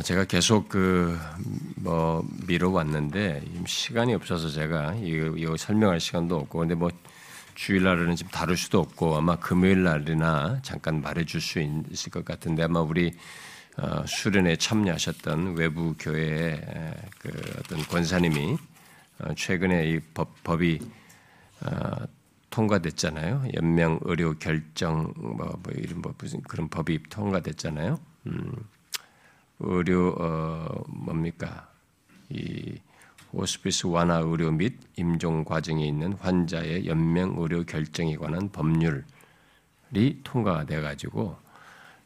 아, 제가 계속 그 뭐 미뤄왔는데 시간이 없어서 제가 이거, 설명할 시간도 없고 근데 뭐 주일날에는 지금 다룰 수도 없고 아마 금요일 날이나 잠깐 말해줄 수 있을 것 같은데 아마 우리 어, 수련에 참여하셨던 외부 교회의 그 어떤 권사님이 어, 최근에 이 법, 법이 어, 통과됐잖아요. 연명 의료 결정 뭐, 뭐 이런 뭐 무슨 그런 법이 통과됐잖아요. 음. 의료 어 뭡니까 이 호스피스 완화 의료 및 임종 과정에 있는 환자의 연명 의료 결정에 관한 법률이 통과가 돼 가지고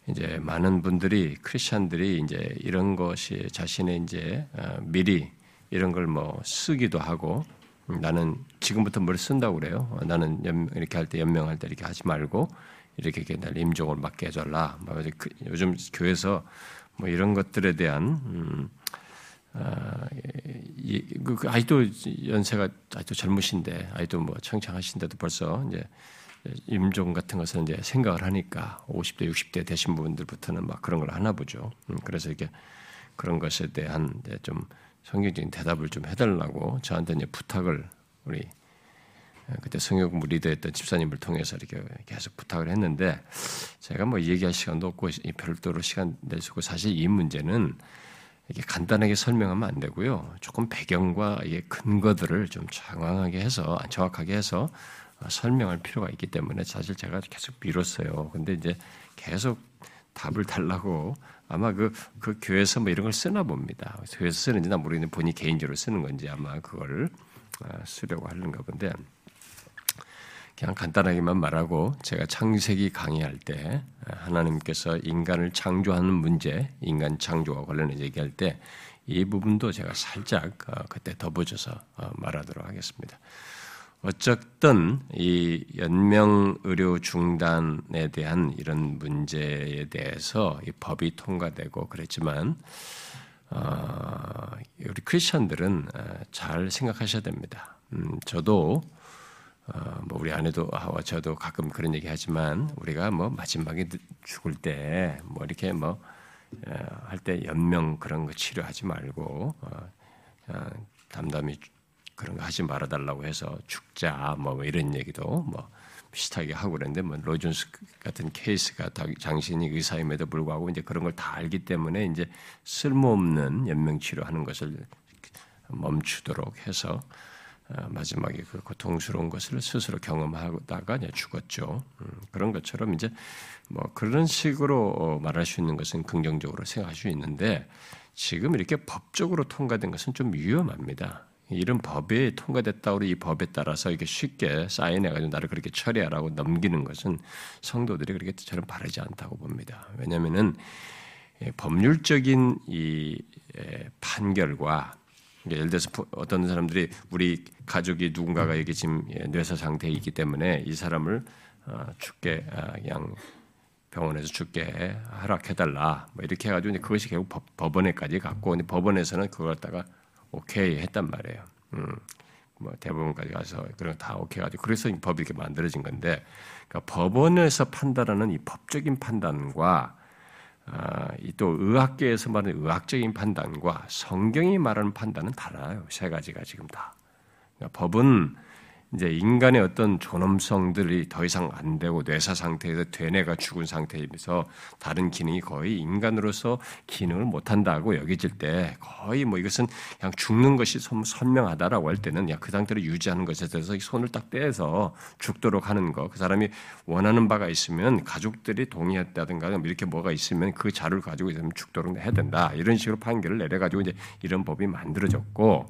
이제 많은 분들이 크리스천들이 이제 이런 것이 자신의 이제 어, 미리 이런 걸 뭐 쓰기도 하고 나는 지금부터 뭘 쓴다고 그래요. 나는 이렇게 할 때 연명할 때 이렇게 하지 말고 이렇게 이렇게 날 임종을 맡게 해달라. 뭐그 요즘 교회에서 뭐 이런 것들에 대한 음, 아, 이, 그, 그, 아직도 연세가 아직도 젊으신데 아직도 뭐 청창하신데도 벌써 이제 임종 같은 것을 이제 생각을 하니까 50대 60대 되신 분들부터는 막 그런 걸 하나 보죠. 음, 그래서 이게 그런 것에 대한 좀 성경적인 대답을 좀 해달라고 저한테 이제 부탁을 우리 그때 성역부 리더했던 집사님을 통해서 이렇게 계속 부탁을 했는데 제가 뭐 얘기할 시간도 없고 별도로 시간 낼수 없고 사실 이 문제는 이게 간단하게 설명하면 안 되고요. 조금 배경과 이게 근거들을 좀 정확하게 해서 정확하게 해서 설명할 필요가 있기 때문에 사실 제가 계속 미뤘어요. 근데 이제 계속 답을 달라고 아마 그, 그 교회에서 뭐 이런 걸 쓰나 봅니다. 교회에서 쓰는지 나 모르겠는데 본인이 개인적으로 쓰는 건지 아마 그걸 쓰려고 하는가 본데 그냥 간단하게만 말하고 제가 창세기 강의할 때 하나님께서 인간을 창조하는 문제, 인간 창조와 관련해 얘기할 때 이 부분도 제가 살짝 어, 그때 덧붙여서 어, 말하도록 하겠습니다. 어쨌든 이 연명 의료 중단에 대한 이런 문제에 대해서 이 법이 통과되고 그랬지만 어, 우리 크리스천들은 잘 생각하셔야 됩니다. 음, 저도 어, 뭐 우리 아내도 하와 저도 가끔 그런 얘기 하지만 우리가 뭐 마지막에 죽을 때 뭐 이렇게 뭐 할때 어, 연명 그런 거 치료하지 말고 어, 어, 담담히 그런 거 하지 말아달라고 해서 죽자 뭐 이런 얘기도 뭐 비슷하게 하고 그랬는데 뭐 로이존스 같은 케이스가 장신이 의사임에도 불구하고 이제 그런 걸 다 알기 때문에 이제 쓸모없는 연명 치료하는 것을 멈추도록 해서 어, 마지막에 그 고통스러운 것을 스스로 경험하다가 죽었죠. 음, 그런 것처럼 이제 뭐 그런 식으로 어, 말할 수 있는 것은 긍정적으로 생각할 수 있는데 지금 이렇게 법적으로 통과된 것은 좀 위험합니다. 이런 법이 통과됐다고 이 법에 따라서 이렇게 쉽게 사인해가지고 나를 그렇게 처리하라고 넘기는 것은 성도들이 그렇게 저는 바르지 않다고 봅니다. 왜냐하면은 법률적인 이 판결과 예를 들어서 어떤 사람들이 우리 가족이 누군가가 여기 지금 예, 뇌사 상태에 있기 때문에 이 사람을 어, 죽게 아, 그냥 병원에서 죽게 허락해달라. 뭐 이렇게 해가지고 그것이 결국 법, 원에까지 갔고 근데 법원에서는 그걸 갖다가 오케이 했단 말이에요. 음, 뭐 대법원까지 가서 그런 다 오케이 가지고 그래서 이 법이 이렇게 만들어진 건데 그러니까 법원에서 판단하는 이 법적인 판단과 아, 또 의학계에서 말하는 의학적인 판단과 성경이 말하는 판단은 달라요. 세 가지가 지금 다. 그러니까 법은 이제 인간의 어떤 존엄성들이 더 이상 안 되고 뇌사 상태에서 되뇌가 죽은 상태이면서 다른 기능이 거의 인간으로서 기능을 못 한다고 여겨질 때 거의 뭐 이것은 그냥 죽는 것이 선명하다라고 할 때는 그 상태로 유지하는 것에 대해서 손을 딱 떼서 죽도록 하는 거. 그 사람이 원하는 바가 있으면 가족들이 동의했다든가 이렇게 뭐가 있으면 그 자료를 가지고 있으면 죽도록 해야 된다. 이런 식으로 판결을 내려가지고 이제 이런 법이 만들어졌고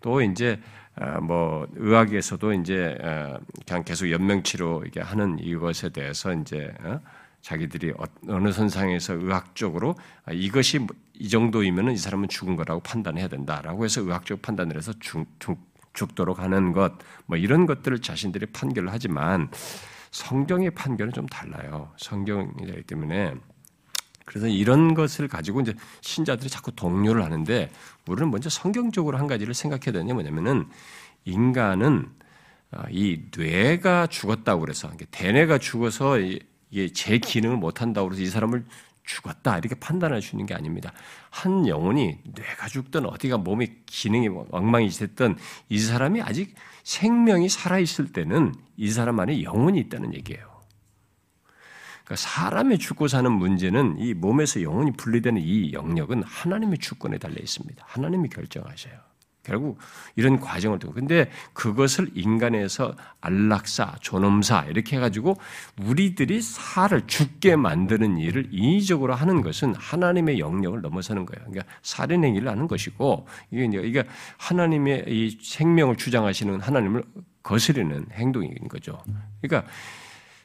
또 이제 아, 뭐 의학에서도 이제 아, 그냥 계속 연명치료 이게 하는 이것에 대해서 이제 어, 자기들이 어, 어느 선상에서 의학적으로 아, 이것이 뭐이 정도이면은 이 사람은 죽은 거라고 판단해야 된다라고 해서 의학적 판단을 해서 죽, 죽, 죽도록 하는 것, 뭐 이런 것들을 자신들이 판결을 하지만 성경의 판결은 좀 달라요. 성경이기 때문에 그래서 이런 것을 가지고 이제 신자들이 자꾸 동료를 하는데 우리는 먼저 성경적으로 한 가지를 생각해야 되는 게 뭐냐면은 인간은 아, 이 뇌가 죽었다고 그래서 대뇌가 죽어서 이게 제 기능을 못 한다고 그래서 이 사람을 죽었다 이렇게 판단할 수 있는 게 아닙니다. 한 영혼이 뇌가 죽든 어디가 몸의 기능이 엉망이 됐든 이 사람이 아직 생명이 살아 있을 때는 이 사람 안에 영혼이 있다는 얘기예요. 그러니까 사람의 죽고 사는 문제는 이 몸에서 영혼이 분리되는 이 영역은 하나님의 주권에 달려 있습니다. 하나님이 결정하셔요. 결국 이런 과정을 두고 근데 그것을 인간에서 안락사, 존엄사 이렇게 해가지고 우리들이 살을 죽게 만드는 일을 인위적으로 하는 것은 하나님의 영역을 넘어서는 거예요. 그러니까 살인 행위를 하는 것이고 이게 이게 하나님의 이 생명을 주장하시는 하나님을 거스르는 행동인 거죠. 그러니까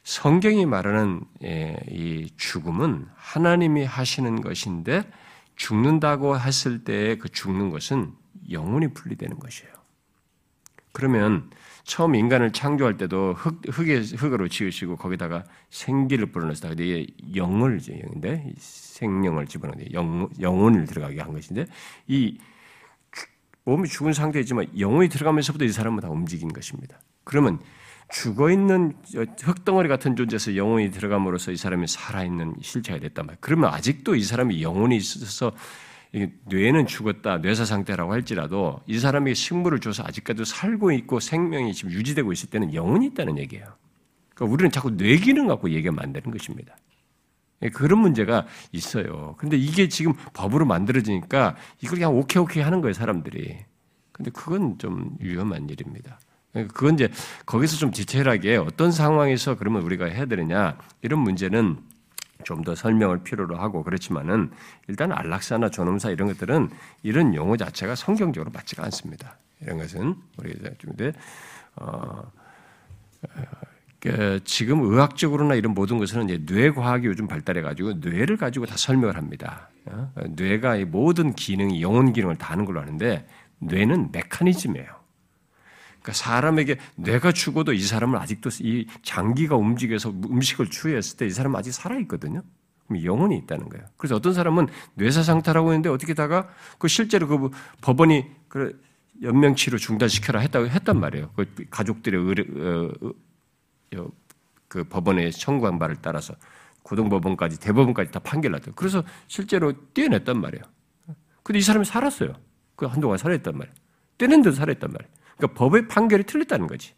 성경이 말하는 예, 이 죽음은 하나님이 하시는 것인데 죽는다고 했을 때그 죽는 것은 영혼이 분리되는 것이에요. 그러면 처음 인간을 창조할 때도 흙, 흙에, 흙으로 지으시고 거기다가 생기를 불어넣었다. 근데 영을 이제 영인데 생명을 집어넣는데 영, 영혼을 들어가게 한 것인데 이 몸이 죽은 상태이지만 영혼이 들어가면서부터 이 사람은 다 움직인 것입니다. 그러면 죽어 있는 흙덩어리 같은 존재에서 영혼이 들어감으로써 이 사람이 살아 있는 실체가 됐단 말이에요. 그러면 아직도 이 사람이 영혼이 있어서 뇌는 죽었다, 뇌사 상태라고 할지라도 이 사람이 식물을 줘서 아직까지 살고 있고 생명이 지금 유지되고 있을 때는 영혼이 있다는 얘기예요. 그러니까 우리는 자꾸 뇌 기능 갖고 얘기하면 안 되는 것입니다. 예, 그런 문제가 있어요. 근데 이게 지금 법으로 만들어지니까 이걸 그냥 오케이 오케이 하는 거예요, 사람들이. 근데 그건 좀 위험한 일입니다. 그건 이제 거기서 좀 디테일하게 어떤 상황에서 그러면 우리가 해야 되느냐 이런 문제는 좀 더 설명을 필요로 하고 그렇지만은 일단 안락사나 존엄사 이런 것들은 이런 용어 자체가 성경적으로 맞지가 않습니다. 이런 것은 우리가 좀데 어, 그 지금 의학적으로나 이런 모든 것은 이제 뇌 과학이 요즘 발달해 가지고 뇌를 가지고 다 설명을 합니다. 어? 뇌가 모든 기능이 영혼 기능을 다 하는 걸로 아는데 뇌는 메커니즘이에요. 그러니까 사람에게 뇌가 죽어도 이 사람은 아직도 이 장기가 움직여서 음식을 추했을 때 이 사람은 아직 살아 있거든요. 영혼이 있다는 거예요. 그래서 어떤 사람은 뇌사 상태라고 했는데 어떻게 다가 그 실제로 그 법원이 그 연명치료 중단시켜라 했다고 했단 말이에요. 그 가족들의 의뢰, 어, 어, 그 법원의 청구한 바를 따라서 고등법원까지 대법원까지 다 판결났대요. 그래서 실제로 떼어냈단 말이에요. 근데 이 사람이 살았어요. 그 한동안 살았단 말이에요. 떼낸데도 살았단 말이에요. 그러니까 법의 판결이 틀렸다는 거지.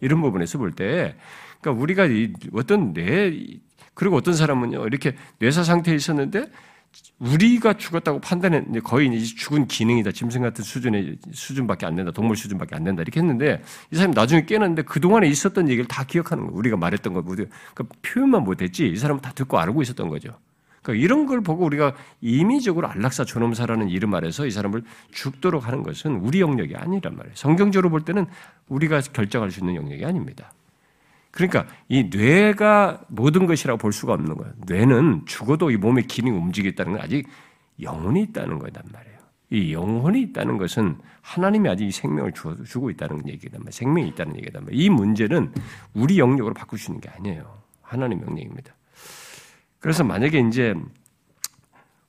이런 부분에서 볼 때, 그러니까 우리가 어떤 뇌, 그리고 어떤 사람은요, 이렇게 뇌사 상태에 있었는데, 우리가 죽었다고 판단했는데 거의 이제 죽은 기능이다. 짐승 같은 수준의 수준밖에 안 된다. 동물 수준밖에 안 된다. 이렇게 했는데 이 사람이 나중에 깨는데 그동안에 있었던 얘기를 다 기억하는 거예요. 우리가 말했던 거, 그러니까 표현만 못했지 이 사람은 다 듣고 알고 있었던 거죠. 그러니까 이런 걸 보고 우리가 임의적으로 안락사 존엄사라는 이름 아래서 이 사람을 죽도록 하는 것은 우리 영역이 아니란 말이에요. 성경적으로 볼 때는 우리가 결정할 수 있는 영역이 아닙니다. 그러니까 이 뇌가 모든 것이라고 볼 수가 없는 거예요. 뇌는 죽어도 이 몸의 기능이 움직이겠다는 건 아직 영혼이 있다는 거단 말이에요. 이 영혼이 있다는 것은 하나님이 아직 이 생명을 주고 있다는 얘기단 말이에요. 생명이 있다는 얘기단 말이에요. 이 문제는 우리 영역으로 바꿀 수 있는 게 아니에요. 하나님 영역입니다. 그래서 만약에 이제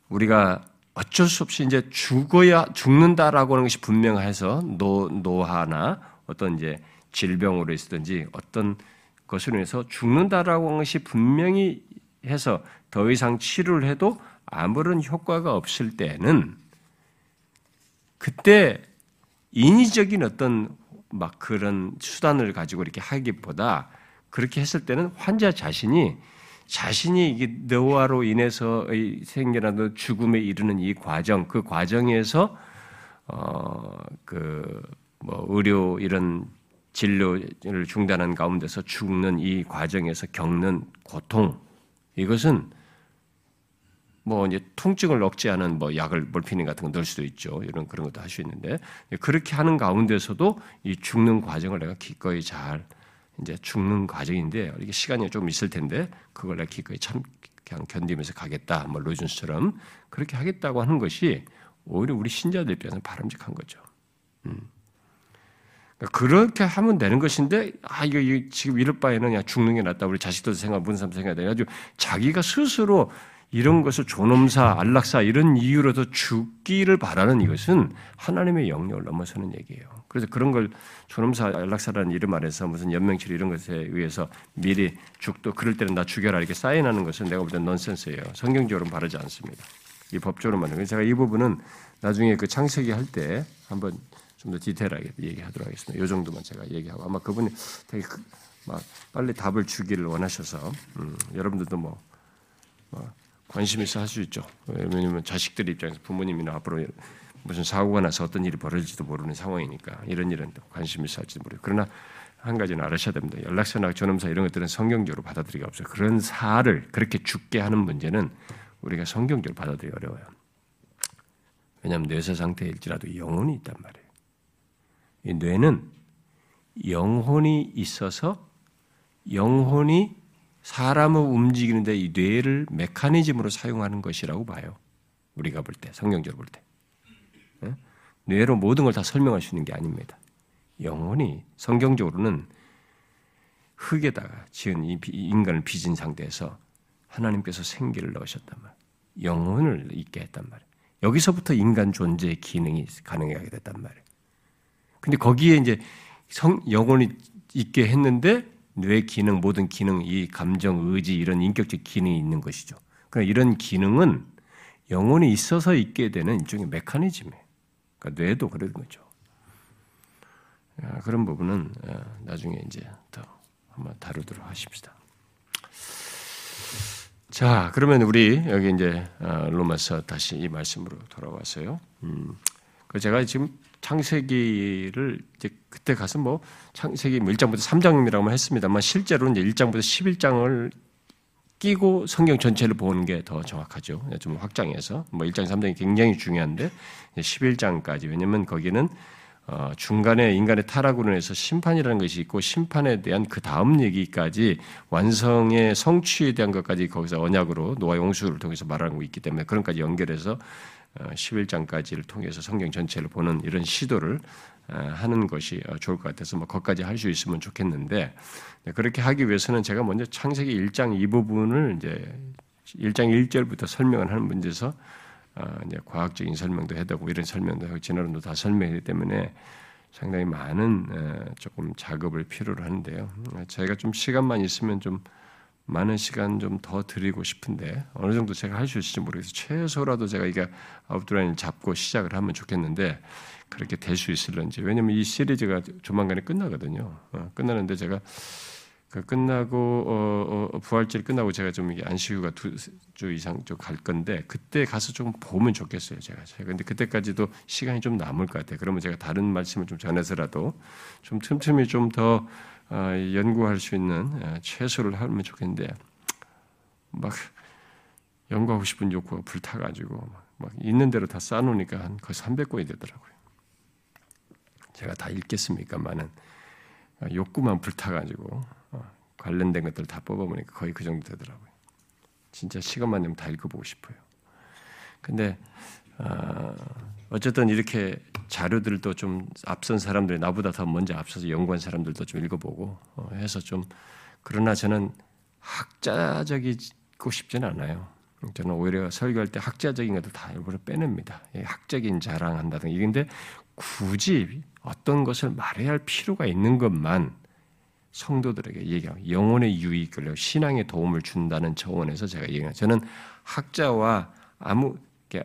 우리가 어쩔 수 없이 이제 죽어야 죽는다라고 하는 것이 분명해서 노 노화나 어떤 이제 질병으로 있든지 어떤 것으로 인해서 죽는다라고 하는 것이 분명히 해서 더 이상 치료를 해도 아무런 효과가 없을 때는 그때 인위적인 어떤 막 그런 수단을 가지고 이렇게 하기보다 그렇게 했을 때는 환자 자신이 자신이 이게 노화로 인해서 생겨나는 죽음에 이르는 이 과정, 그 과정에서 어 그 뭐 의료 이런 진료를 중단한 가운데서 죽는 이 과정에서 겪는 고통 이것은 뭐 이제 통증을 억제하는 뭐 약을 몰피닌 같은 거 넣을 수도 있죠. 이런 그런 것도 할 수 있는데 그렇게 하는 가운데서도 이 죽는 과정을 내가 기꺼이 잘 이제 죽는 과정인데 이게 시간이 좀 있을 텐데 그걸 내가 기꺼이 참 그냥 견디면서 가겠다. 뭐 로준스처럼 그렇게 하겠다고 하는 것이 오히려 우리 신자들 입장에서는 바람직한 거죠. 음. 그러니까 그렇게 하면 되는 것인데 아 이거, 이거 지금 이럴 바에는 그냥 죽는 게 낫다. 우리 자식들도 생각, 문삼 생각해 가지고 자기가 스스로 이런 것을 존엄사, 안락사 이런 이유로도 죽기를 바라는 이것은 하나님의 영역을 넘어서는 얘기예요. 그래서 그런 걸 존엄사 연락사라는 이름 아래서 무슨 연명치 이런 것에 의해서 미리 죽도 그럴 때는 나 죽여라 이렇게 사인하는 것은 내가 볼 땐 넌센스예요. 성경적으로는 바르지 않습니다. 이 법조로만. 그래서 제가 이 부분은 나중에 그 창세기 할 때 한번 좀 더 디테일하게 얘기하도록 하겠습니다. 이 정도만 제가 얘기하고 아마 그분이 되게 막 빨리 답을 주기를 원하셔서 음, 여러분들도 뭐, 뭐 관심 있어 할 수 있죠. 왜냐면 자식들 입장에서 부모님이나 앞으로 무슨 사고가 나서 어떤 일이 벌어질지도 모르는 상황이니까 이런 일은 관심 있어 할지도 모르고 그러나 한 가지는 알으셔야 됩니다. 연락처나 전험사 이런 것들은 성경적으로 받아들이기가 없어요. 그런 사를 그렇게 죽게 하는 문제는 우리가 성경적으로 받아들이기 어려워요. 왜냐하면 뇌세 상태일지라도 영혼이 있단 말이에요. 이 뇌는 영혼이 있어서 영혼이 사람을 움직이는데 이 뇌를 메커니즘으로 사용하는 것이라고 봐요. 우리가 볼 때, 성경적으로 볼 때. 뇌로 모든 걸 다 설명할 수 있는 게 아닙니다. 영혼이 성경적으로는 흙에다가 지은 이 인간을 빚은 상태에서 하나님께서 생기를 넣으셨단 말. 영혼을 있게 했단 말이에요. 여기서부터 인간 존재의 기능이 가능하게 됐단 말이에요. 근데 거기에 이제 성, 영혼이 있게 했는데 뇌 기능, 모든 기능, 이 감정, 의지, 이런 인격적 기능이 있는 것이죠. 그러니까 이런 기능은 영혼이 있어서 있게 되는 일종의 메커니즘이에요. 그러니까 뇌도 그런 거죠. 아, 그런 부분은 아, 나중에 이제 더 한번 다루도록 하십시다. 자, 그러면 우리 여기 이제 아, 로마서 다시 이 말씀으로 돌아와서요. 음, 그 제가 지금 창세기를 이제 그때 가서 뭐 창세기 1장부터 뭐 3장이라고 했습니다만 실제로는 이제 1장부터 11장을 끼고 성경 전체를 보는 게 더 정확하죠. 좀 확장해서 뭐 1장, 3장이 굉장히 중요한데 11장까지 왜냐면 거기는 어, 중간에 인간의 타락으로 인해서 심판이라는 것이 있고 심판에 대한 그 다음 얘기까지 완성의 성취에 대한 것까지 거기서 언약으로 노아 용수를 통해서 말하는 거 있기 때문에 그런까지 연결해서 11장까지를 어, 통해서 성경 전체를 보는 이런 시도를 어, 하는 것이 좋을 것 같아서 뭐 거기까지 할 수 있으면 좋겠는데 네, 그렇게 하기 위해서는 제가 먼저 창세기 1장 이 부분을 이제 1장 1절부터 설명을 하는 문제에서 어, 이제 과학적인 설명도 해야 되고 이런 설명도 하고 진화론도 다 설명하기 때문에 상당히 많은 어, 조금 작업을 필요로 하는데요. 저희가 좀 시간만 있으면 좀 많은 시간 좀 더 드리고 싶은데 어느 정도 제가 할 수 있을지 모르겠어요. 최소라도 제가 이게 아웃라인을 잡고 시작을 하면 좋겠는데 그렇게 될 수 있을런지 왜냐면 이 시리즈가 조만간에 끝나거든요. 어, 끝나는데 제가 그 끝나고 어, 어, 부활절 끝나고 제가 좀 이게 안식휴가 두 주 이상 좀 갈 건데 그때 가서 좀 보면 좋겠어요 제가. 제가 근데 그때까지도 시간이 좀 남을 것 같아요. 그러면 제가 다른 말씀을 좀 전해서라도 좀 틈틈이 좀더 어, 연구할 수 있는 어, 최소를 하면 좋겠는데 막 연구하고 싶은 욕구가 불타가지고 막 있는 대로 다 쌓아놓으니까 한 거의 300권이 되더라고요. 제가 다 읽겠습니까만은 욕구만 불타가지고 관련된 것들 다 뽑아보니까 거의 그 정도 되더라고요. 진짜 시간만 되면 다 읽어보고 싶어요. 근데 어, 어쨌든 이렇게 자료들도 좀 앞선 사람들이 나보다 더 먼저 앞서서 연구한 사람들도 좀 읽어보고 어, 해서 좀 그러나 저는 학자적이고 싶지는 않아요. 저는 오히려 설교할 때 학자적인 것들 다 일부러 빼냅니다. 학적인 자랑한다든가 이근데 굳이 어떤 것을 말해야 할 필요가 있는 것만 성도들에게 얘기하고 영혼의 유익을 신앙에 도움을 준다는 차원에서 제가 얘기해요. 저는 학자와 아무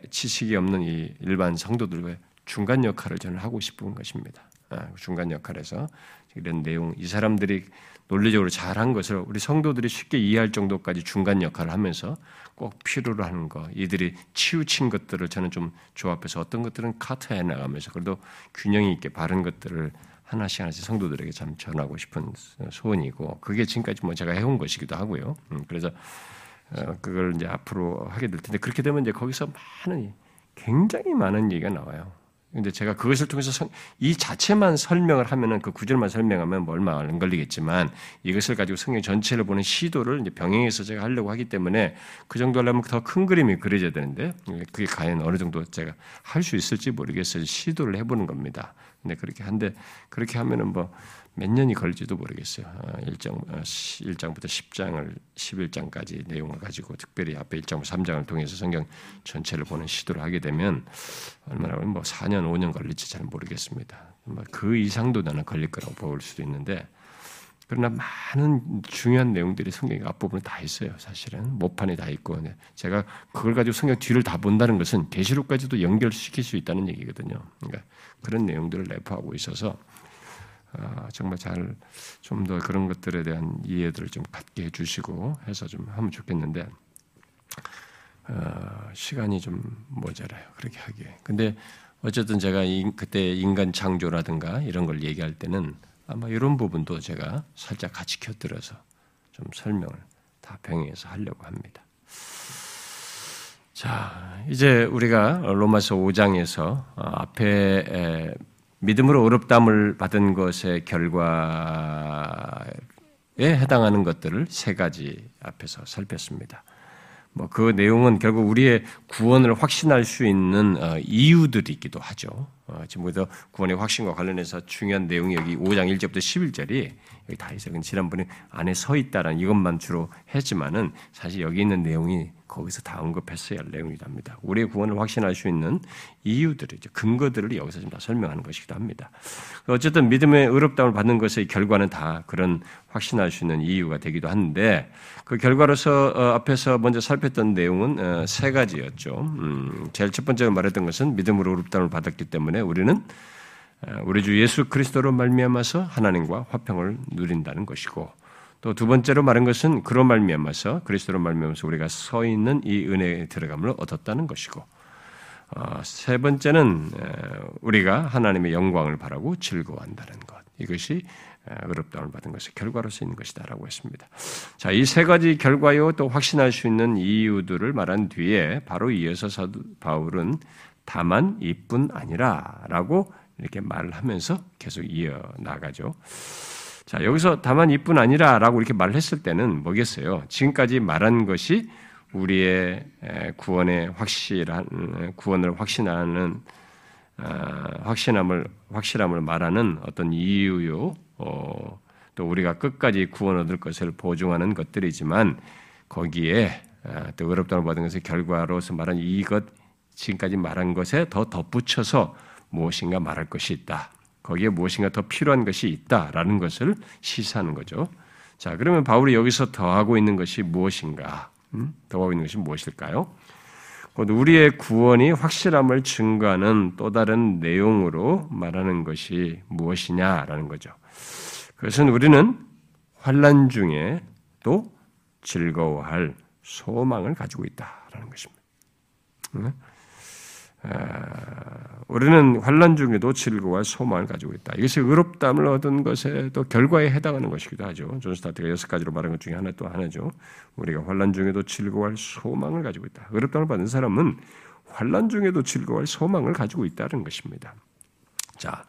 지식이 없는 이 일반 성도들과 중간 역할을 저는 하고 싶은 것입니다. 아, 중간 역할에서 이런 내용, 이 사람들이 논리적으로 잘한 것을 우리 성도들이 쉽게 이해할 정도까지 중간 역할을 하면서 꼭 필요로 하는 것, 이들이 치우친 것들을 저는 좀 조합해서 어떤 것들은 카트해 나가면서 그래도 균형 있게 바른 것들을 하나씩 하나씩 성도들에게 참 전하고 싶은 소원이고 그게 지금까지 뭐 제가 해온 것이기도 하고요. 음, 그래서 어, 그걸 이제 앞으로 하게 될 텐데 그렇게 되면 이제 거기서 많은 굉장히 많은 얘기가 나와요. 근데 제가 그것을 통해서 이 자체만 설명을 하면은 그 구절만 설명하면 뭐 얼마 안 걸리겠지만 이것을 가지고 성경 전체를 보는 시도를 이제 병행해서 제가 하려고 하기 때문에 그 정도 하려면 더 큰 그림이 그려져야 되는데 그게 과연 어느 정도 제가 할 수 있을지 모르겠어요. 시도를 해보는 겁니다. 근데 그렇게 한데 그렇게 하면은 뭐 몇 년이 걸릴지도 모르겠어요. 1장, 어, 1장부터 어, 10장을 11장까지 내용을 가지고 특별히 앞에 1장, 3장을 통해서 성경 전체를 보는 시도를 하게 되면 얼마나 뭐 4년, 5년 걸릴지 잘 모르겠습니다. 그 이상도 나는 걸릴 거라고 볼 수도 있는데 그러나 많은 중요한 내용들이 성경 앞부분에 다 있어요. 사실은 모판에 다 있고 제가 그걸 가지고 성경 뒤를 다 본다는 것은 계시록까지도 연결시킬 수 있다는 얘기거든요. 그러니까 그런 내용들을 내포하고 있어서 아, 정말 잘 좀 더 그런 것들에 대한 이해들을 좀 갖게 해주시고 해서 좀 하면 좋겠는데 어, 시간이 좀 모자라요. 그렇게 하기에. 근데 어쨌든 제가 그때 인간 창조라든가 이런 걸 얘기할 때는 아마 이런 부분도 제가 살짝 같이 곁들여서 좀 설명을 다 병행해서 하려고 합니다. 자, 이제 우리가 로마서 5장에서 어, 앞에 믿음으로 어렵담을 받은 것의 결과에 해당하는 것들을 세 가지 앞에서 살폈습니다. 뭐 그 내용은 결국 우리의 구원을 확신할 수 있는 어, 이유들이 있기도 하죠. 어, 지금부터 구원의 확신과 관련해서 중요한 내용이 여기 5장 1절부터 11절이 여기 다 있어요. 지난번에 안에 서 있다라는 이것만 주로 했지만은 사실 여기 있는 내용이 거기서 다 언급했어야 할 내용이랍니다. 우리의 구원을 확신할 수 있는 이유들을 근거들을 여기서 좀 다 설명하는 것이기도 합니다. 어쨌든 믿음의 의롭다움을 받는 것의 결과는 다 그런 확신할 수 있는 이유가 되기도 하는데 그 결과로서 어, 앞에서 먼저 살폈던 내용은 어, 세 가지였죠. 음, 제일 첫 번째로 말했던 것은 믿음으로 의롭다움을 받았기 때문에 우리는 어, 우리 주 예수 그리스도로 말미암아서 하나님과 화평을 누린다는 것이고 또 두 번째로 말한 것은 그로 말미암아서 그리스도로 말미암아서 우리가 서 있는 이 은혜에 들어감을 얻었다는 것이고 어, 세 번째는 우리가 하나님의 영광을 바라고 즐거워한다는 것 이것이 어렵다움을 받은 것의 결과로서 있는 것이다라고 했습니다. 자, 이 세 가지 결과요 또 확신할 수 있는 이유들을 말한 뒤에 바로 이어서 사도 바울은 다만 이뿐 아니라라고 이렇게 말을 하면서 계속 이어 나가죠. 자, 여기서 다만 이뿐 아니라 라고 이렇게 말을 했을 때는 뭐겠어요? 지금까지 말한 것이 우리의 구원의 확실한, 구원을 확신하는, 아, 확신함을, 확실함을 말하는 어떤 이유요, 어, 또 우리가 끝까지 구원 얻을 것을 보증하는 것들이지만 거기에 아, 또 어렵다고 받은 것의 결과로서 말한 이것, 지금까지 말한 것에 더 덧붙여서 무엇인가 말할 것이 있다. 거기에 무엇인가 더 필요한 것이 있다라는 것을 시사하는 거죠. 자, 그러면 바울이 여기서 더하고 있는 것이 무엇인가? 음? 더하고 있는 것이 무엇일까요? 우리의 구원이 확실함을 증거하는 또 다른 내용으로 말하는 것이 무엇이냐라는 거죠. 그것은 우리는 환란 중에 또 즐거워할 소망을 가지고 있다라는 것입니다. 음? 우리는 환란 중에도 즐거워할 소망을 가지고 있다. 이것이 의롭다함을 얻은 것에 또 결과에 해당하는 것이기도 하죠. 존 스토트가 여섯 가지로 말한 것 중에 하나 또 하나죠. 우리가 환란 중에도 즐거워할 소망을 가지고 있다. 의롭다함을 받는 사람은 환란 중에도 즐거워할 소망을 가지고 있다는 것입니다. 자,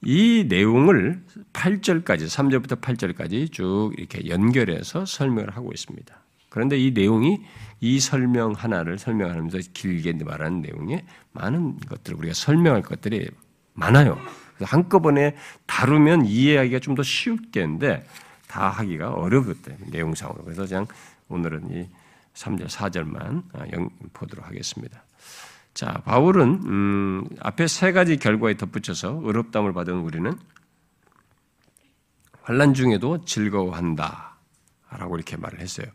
이 내용을 8절까지 3절부터 8절까지 쭉 이렇게 연결해서 설명을 하고 있습니다. 그런데 이 내용이 이 설명 하나를 설명하면서 길게 말하는 내용에 많은 것들을 우리가 설명할 것들이 많아요. 한꺼번에 다루면 이해하기가 좀더 쉽겠는데 다 하기가 어렵거든요. 내용상으로. 그래서 그냥 오늘은 이 3절, 4절만 아, 보도록 하겠습니다. 자, 바울은 음, 앞에 세 가지 결과에 덧붙여서 의롭담을 받은 우리는 환란 중에도 즐거워한다라고 이렇게 말을 했어요.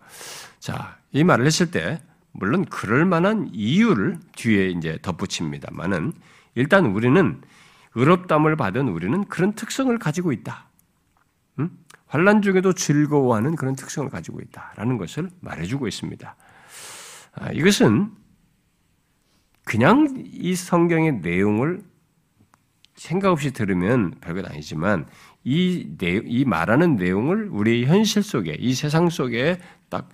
자, 이 말을 했을 때 물론 그럴 만한 이유를 뒤에 이제 덧붙입니다만은 일단 우리는 의롭담을 받은 우리는 그런 특성을 가지고 있다. 음? 환란 중에도 즐거워하는 그런 특성을 가지고 있다라는 것을 말해주고 있습니다. 아, 이것은 그냥 이 성경의 내용을 생각 없이 들으면 별것 아니지만 이, 내, 이 말하는 내용을 우리 현실 속에 이 세상 속에 딱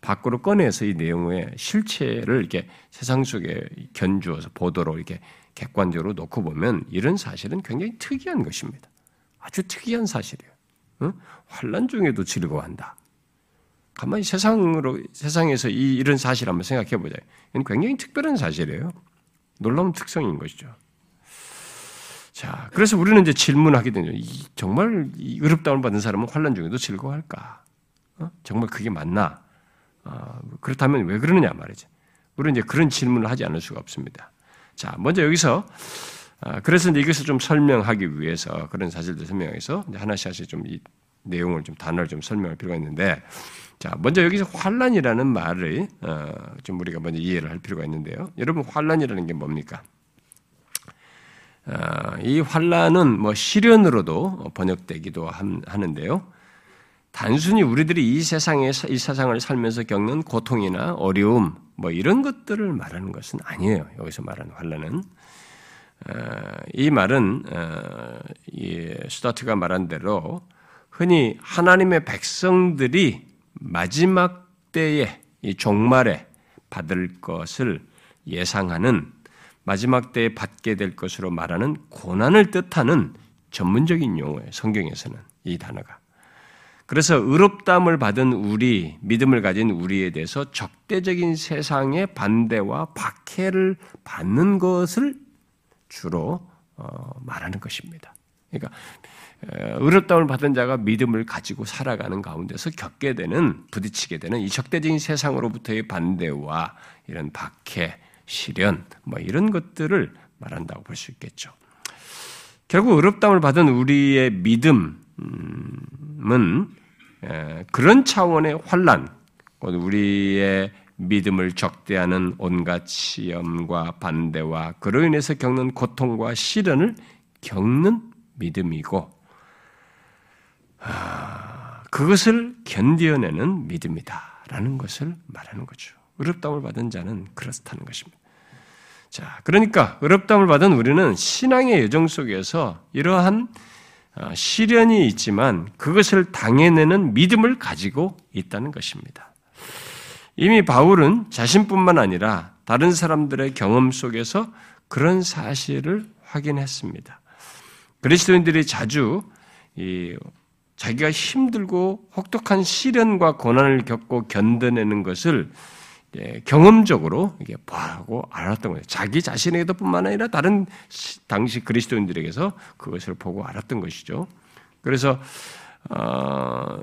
밖으로 꺼내서 이 내용의 실체를 이렇게 세상 속에 견주어서 보도록 이렇게 객관적으로 놓고 보면 이런 사실은 굉장히 특이한 것입니다. 아주 특이한 사실이에요. 응? 환란 중에도 즐거워한다. 가만히 세상으로 세상에서 이 이런 사실 한번 생각해 보자. 이건 굉장히 특별한 사실이에요. 놀라운 특성인 것이죠. 자, 그래서 우리는 이제 질문하게 되죠. 정말 의롭다움을 받은 사람은 환란 중에도 즐거워할까? 어? 정말 그게 맞나? 어, 그렇다면 왜 그러느냐 말이죠. 우리는 이제 그런 질문을 하지 않을 수가 없습니다. 자, 먼저 여기서 아, 그래서 이것을 좀 설명하기 위해서 그런 사실들 설명해서 하나씩 하나씩 좀 이 내용을 좀 단어를 좀 설명할 필요가 있는데 자 먼저 여기서 환란이라는 말을 어, 좀 우리가 먼저 이해를 할 필요가 있는데요. 여러분 환란이라는 게 뭡니까? 어, 이 환란은 뭐 시련으로도 번역되기도 하는데요. 단순히 우리들이 이 세상에 이 세상을 살면서 겪는 고통이나 어려움 뭐 이런 것들을 말하는 것은 아니에요. 여기서 말하는 환란은 어, 이 말은 어, 스타트가 말한 대로 흔히 하나님의 백성들이 마지막 때에 이 종말에 받을 것을 예상하는 마지막 때에 받게 될 것으로 말하는 고난을 뜻하는 전문적인 용어예요. 성경에서는 이 단어가. 그래서 의롭다함을 받은 우리, 믿음을 가진 우리에 대해서 적대적인 세상의 반대와 박해를 받는 것을 주로 어, 말하는 것입니다. 그러니까 의롭다움을 받은 자가 믿음을 가지고 살아가는 가운데서 겪게 되는 부딪히게 되는 이 적대적인 세상으로부터의 반대와 이런 박해, 시련 뭐 이런 것들을 말한다고 볼 수 있겠죠. 결국 의롭다움을 받은 우리의 믿음 은 그런 차원의 환란, 우리의 믿음을 적대하는 온갖 시험과 반대와 그로 인해서 겪는 고통과 시련을 겪는 믿음이고 아, 그것을 견디어내는 믿음이다라는 것을 말하는 거죠. 의롭다움을 받은 자는 그렇다는 것입니다. 자, 그러니까 의롭다움을 받은 우리는 신앙의 여정 속에서 이러한 아, 시련이 있지만 그것을 당해내는 믿음을 가지고 있다는 것입니다. 이미 바울은 자신뿐만 아니라 다른 사람들의 경험 속에서 그런 사실을 확인했습니다. 그리스도인들이 자주 이 자기가 힘들고 혹독한 시련과 고난을 겪고 견뎌내는 것을 경험적으로 이게 보고 알았던 거예요. 자기 자신에게도뿐만 아니라 다른 당시 그리스도인들에게서 그것을 보고 알았던 것이죠. 그래서 어,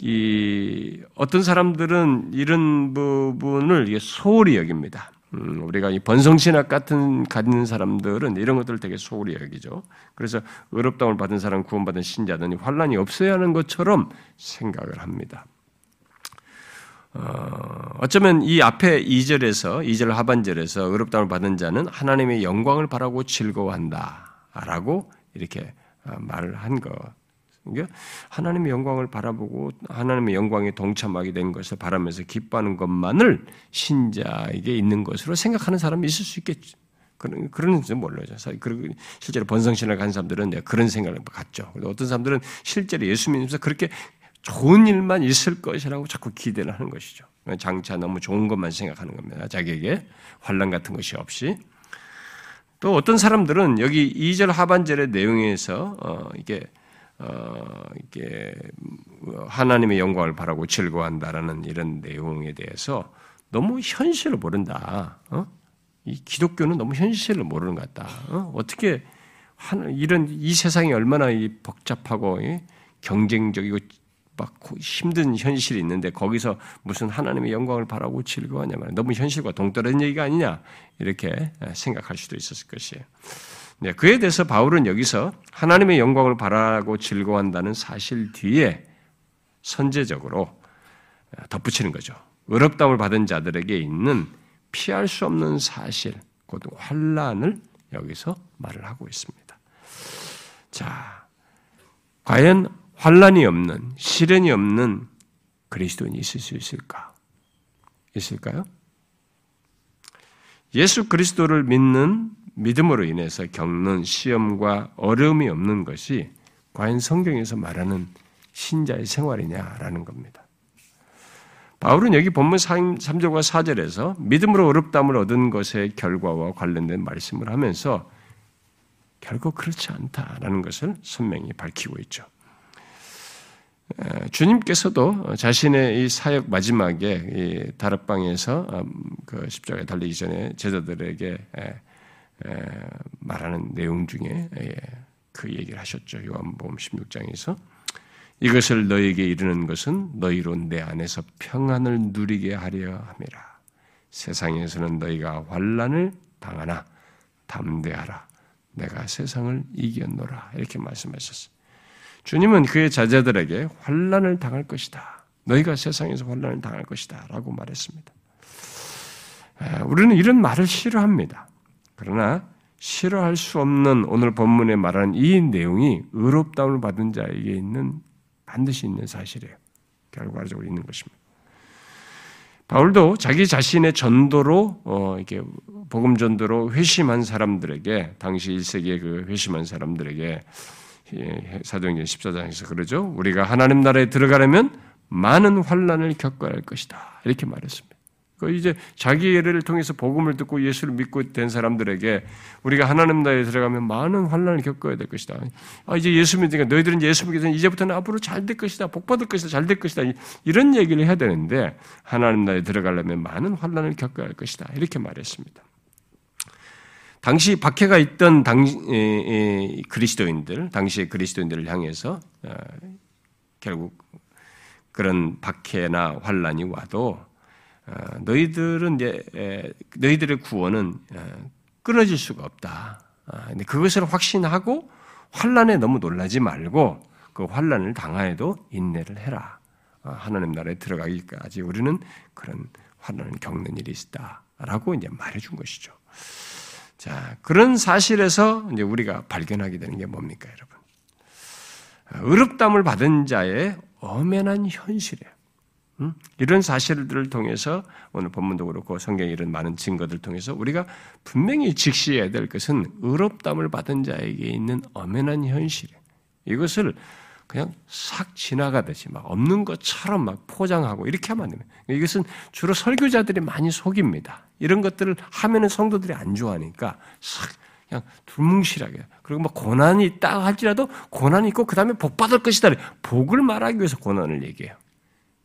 이 어떤 사람들은 이런 부분을 소홀히 여깁니다. 음, 우리가 이 번성신학 같은 가진 사람들은 이런 것들을 되게 소홀히 여기죠. 그래서 의롭다움을 받은 사람, 구원받은 신자들이 환란이 없어야 하는 것처럼 생각을 합니다. 어, 어쩌면 이 앞에 2절에서 2절 하반절에서 의롭다움을 받은 자는 하나님의 영광을 바라고 즐거워한다라고 이렇게 어, 말을 한 거. 하나님의 영광을 바라보고 하나님의 영광에 동참하게 된 것을 바라면서 기뻐하는 것만을 신자에게 있는 것으로 생각하는 사람이 있을 수 있겠죠. 그런, 그런지 몰라요. 실제로 번성신을 간 사람들은 그런 생각을 갖죠. 어떤 사람들은 실제로 예수 믿으면서 그렇게 좋은 일만 있을 것이라고 자꾸 기대를 하는 것이죠. 장차 너무 좋은 것만 생각하는 겁니다. 자기에게 환란 같은 것이 없이. 또 어떤 사람들은 여기 2절 하반절의 내용에서 어, 이게 어, 이게 하나님의 영광을 바라고 즐거워한다라는 이런 내용에 대해서 너무 현실을 모른다. 어? 이 기독교는 너무 현실을 모르는 것 같다. 어? 떻게 이런 이 세상이 얼마나 복잡하고 경쟁적이고 막 힘든 현실이 있는데 거기서 무슨 하나님의 영광을 바라고 즐거워하냐 말 너무 현실과 동떨어진 얘기가 아니냐 이렇게 생각할 수도 있었을 것이에요. 네, 그에 대해서 바울은 여기서 하나님의 영광을 바라고 즐거워한다는 사실 뒤에 선제적으로 덧붙이는 거죠. 의롭다움을 받은 자들에게 있는 피할 수 없는 사실, 곧 환란을 여기서 말을 하고 있습니다. 자, 과연 환란이 없는 시련이 없는 그리스도인이 있을 수 있을까? 있을까요? 예수 그리스도를 믿는 믿음으로 인해서 겪는 시험과 어려움이 없는 것이 과연 성경에서 말하는 신자의 생활이냐라는 겁니다. 바울은 여기 본문 3절과 4절에서 믿음으로 어렵담을 얻은 것의 결과와 관련된 말씀을 하면서 결국 그렇지 않다라는 것을 선명히 밝히고 있죠. 주님께서도 자신의 이 사역 마지막에 다락방에서 음, 그 십자가에 달리기 전에 제자들에게 말하는 내용 중에 예, 그 얘기를 하셨죠. 요한복음 16장에서 이것을 너에게 이르는 것은 너희로 내 안에서 평안을 누리게 하려 함이라. 세상에서는 너희가 환란을 당하나 담대하라. 내가 세상을 이겼노라 이렇게 말씀하셨어요. 주님은 그의 자제들에게 환란을 당할 것이다. 너희가 세상에서 환란을 당할 것이다 라고 말했습니다. 우리는 이런 말을 싫어합니다. 그러나 싫어할 수 없는 오늘 본문에 말하는 이 내용이 의롭다움을 받은 자에게 있는 반드시 있는 사실이에요. 결과적으로 있는 것입니다. 바울도 자기 자신의 전도로 어, 이렇게 복음 전도로 회심한 사람들에게 당시 1세기의 그 회심한 사람들에게 사도행전 14장에서 그러죠. 우리가 하나님 나라에 들어가려면 많은 환란을 겪어야 할 것이다. 이렇게 말했습니다. 그 이제 자기 예를 통해서 복음을 듣고 예수를 믿고 된 사람들에게 우리가 하나님 나라에 들어가면 많은 환란을 겪어야 될 것이다. 아 이제 예수 믿으니까 너희들은 예수 믿게 되면 이제부터는 앞으로 잘 될 것이다. 복 받을 것이다. 잘 될 것이다. 이런 얘기를 해야 되는데 하나님 나라에 들어가려면 많은 환란을 겪어야 할 것이다. 이렇게 말했습니다. 당시 박해가 있던 당 그리스도인들, 당시의 그리스도인들을 향해서 어, 결국 그런 박해나 환란이 와도 어, 너희들은 이제 너희들의 구원은 어, 끊어질 수가 없다. 아, 근데 그것을 확신하고 환란에 너무 놀라지 말고 그 환란을 당하여도 인내를 해라. 하나님 나라에 들어가기까지 우리는 그런 환란을 겪는 일이 있다라고 이제 말해준 것이죠. 자, 그런 사실에서 이제 우리가 발견하게 되는 게 뭡니까, 여러분? 의롭담을 받은 자의 엄연한 현실이에요. 음? 이런 사실들을 통해서 오늘 본문도 그렇고 성경의 이런 많은 증거들 통해서 우리가 분명히 직시해야 될 것은 의롭담을 받은 자에게 있는 엄연한 현실이에요. 이것을 그냥 싹 지나가듯이 막 없는 것처럼 막 포장하고 이렇게 하면 안 됩니다. 이것은 주로 설교자들이 많이 속입니다. 이런 것들을 하면은 성도들이 안 좋아하니까 싹 그냥 두뭉실하게 그리고 막 고난이 있다 할지라도 고난이 있고 그 다음에 복 받을 것이다. 복을 말하기 위해서 고난을 얘기해요.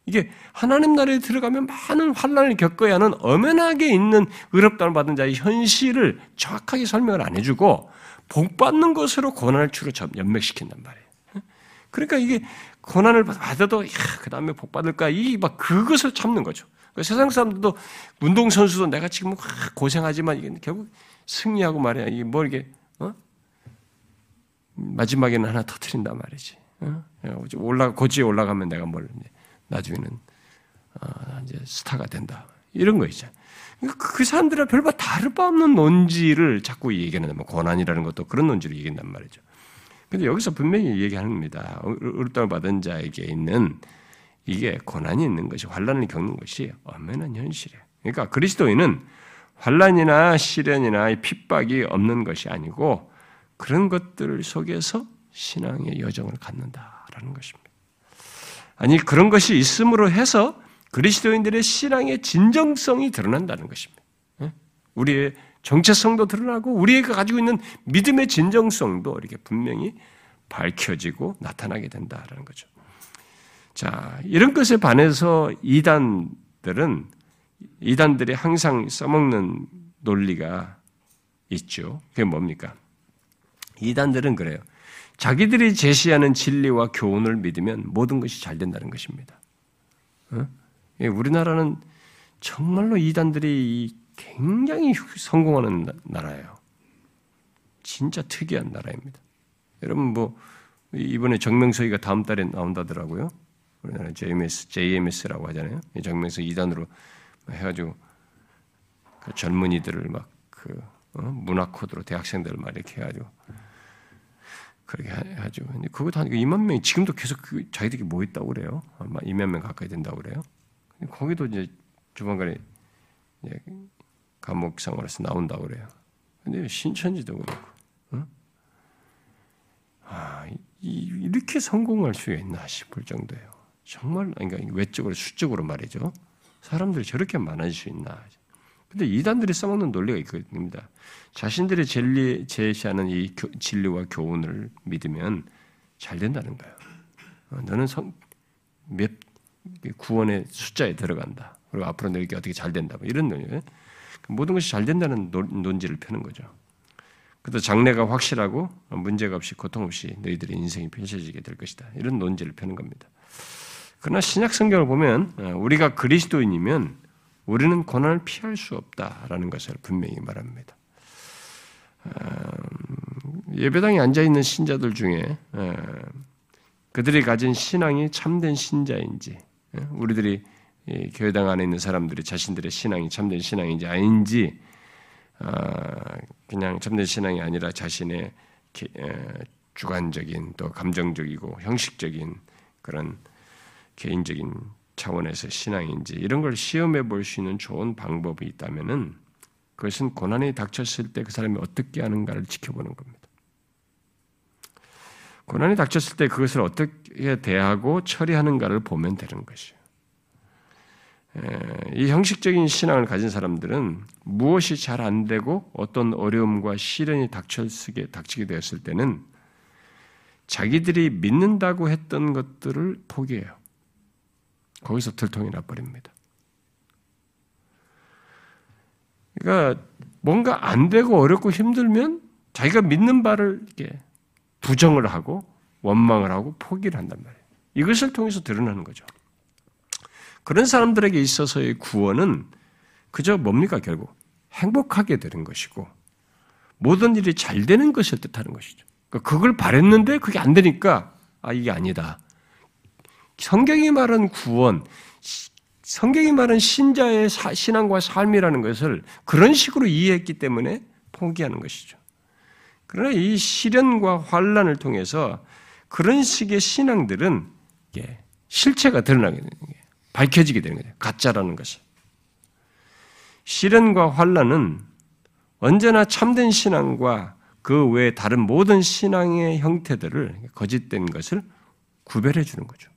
이게 하나님 나라에 들어가면 많은 환란을 겪어야 하는 엄연하게 있는 의롭다를 받은 자의 현실을 정확하게 설명을 안 해주고 복 받는 것으로 고난을 주로 연맥시킨단 말이에요. 그러니까 이게 고난을 받아도 그 다음에 복 받을까 이 막 그것을 참는 거죠. 그러니까 세상 사람들도 운동 선수도 내가 지금 고생하지만 이게 결국 승리하고 말이야 이게 뭐 이게 어? 마지막에는 하나 터트린단 말이지. 어? 올라 고지에 올라가면 내가 뭘 나중에는 어, 이제 스타가 된다 이런 거 있잖아. 그러니까 그 사람들은 별바 다를 바 없는 논지를 자꾸 얘기하는 뭐 고난이라는 것도 그런 논지를 얘기한단 말이죠. 근데 여기서 분명히 얘기합니다. 의롭다을 받은 자에게 있는 이게 고난이 있는 것이 환란을 겪는 것이 엄연한 현실이에요. 그러니까 그리스도인은 환란이나 시련이나 핍박이 없는 것이 아니고 그런 것들 속에서 신앙의 여정을 갖는다라는 것입니다. 아니 그런 것이 있음으로 해서 그리스도인들의 신앙의 진정성이 드러난다는 것입니다. 예? 우리의 정체성도 드러나고 우리가 가지고 있는 믿음의 진정성도 이렇게 분명히 밝혀지고 나타나게 된다라는 거죠. 자, 이런 것에 반해서 이단들은 이단들이 항상 써먹는 논리가 있죠. 그게 뭡니까? 이단들은 그래요. 자기들이 제시하는 진리와 교훈을 믿으면 모든 것이 잘 된다는 것입니다. 어? 예, 우리나라는 정말로 이단들이 굉장히 성공하는 나라예요. 진짜 특이한 나라입니다. 여러분 뭐 이번에 정명서기가 다음 달에 나온다더라고요. 우리나라 JMS, JMS라고 하잖아요. 정명서 2단으로 해가지고 그 젊은이들을 막그 어? 문화 코드로 대학생들을 막 이렇게 해가지고 그렇게 하죠. 근데 그것도 한 2만 명이 지금도 계속 그 자기들이 뭐 있다고 그래요. 아마 2만 명 가까이 된다고 그래요. 거기도 이제 조만간에 감옥 생활에서 나온다고 그래요. 근데 신천지도 그렇고, 응? 아, 이, 이렇게 성공할 수 있나 싶을 정도예요. 정말, 그러니까 외적으로, 수적으로 말이죠. 사람들이 저렇게 많아질 수 있나. 근데 이단들이 써먹는 논리가 있습니다. 자신들의 진리, 제시하는 이 교, 진리와 교훈을 믿으면 잘 된다는 거예요. 어, 너는 성, 몇, 구원의 숫자에 들어간다. 그리고 앞으로 너에게 어떻게 잘 된다. 뭐 이런 논리. 모든 것이 잘 된다는 논지를 펴는 거죠. 그래도 장래가 확실하고 문제가 없이 고통 없이 너희들의 인생이 펼쳐지게 될 것이다. 이런 논지를 펴는 겁니다. 그러나 신약 성경을 보면 어, 우리가 그리스도인이면 우리는 고난을 피할 수 없다라는 것을 분명히 말합니다. 음, 예배당에 앉아 있는 신자들 중에 그들이 가진 신앙이 참된 신자인지, 우리들이 교회당 안에 있는 사람들이 자신들의 신앙이 참된 신앙인지 아닌지, 아, 그냥 참된 신앙이 아니라 자신의 주관적인 또 감정적이고 형식적인 그런 개인적인 차원에서 신앙인지 이런 걸 시험해 볼 수 있는 좋은 방법이 있다면은 그것은 고난이 닥쳤을 때 그 사람이 어떻게 하는가를 지켜보는 겁니다. 고난이 닥쳤을 때 그것을 어떻게 대하고 처리하는가를 보면 되는 것이에요. 이 형식적인 신앙을 가진 사람들은 무엇이 잘 안 되고 어떤 어려움과 시련이 닥쳤게 닥치게 되었을 때는 자기들이 믿는다고 했던 것들을 포기해요. 거기서 들통이 나버립니다. 그러니까 뭔가 안 되고 어렵고 힘들면 자기가 믿는 바를 이렇게 부정을 하고 원망을 하고 포기를 한단 말이에요. 이것을 통해서 드러나는 거죠. 그런 사람들에게 있어서의 구원은 그저 뭡니까 결국 행복하게 되는 것이고 모든 일이 잘 되는 것을 뜻하는 것이죠. 그러니까 그걸 바랬는데 그게 안 되니까 아 이게 아니다. 성경이 말한 구원, 성경이 말한 신자의 신앙과 삶이라는 것을 그런 식으로 이해했기 때문에 포기하는 것이죠. 그러나 이 시련과 환란을 통해서 그런 식의 신앙들은 실체가 드러나게 되는 거예요. 밝혀지게 되는 거예요. 가짜라는 것이. 시련과 환란은 언제나 참된 신앙과 그 외에 다른 모든 신앙의 형태들을 거짓된 것을 구별해 주는 거죠.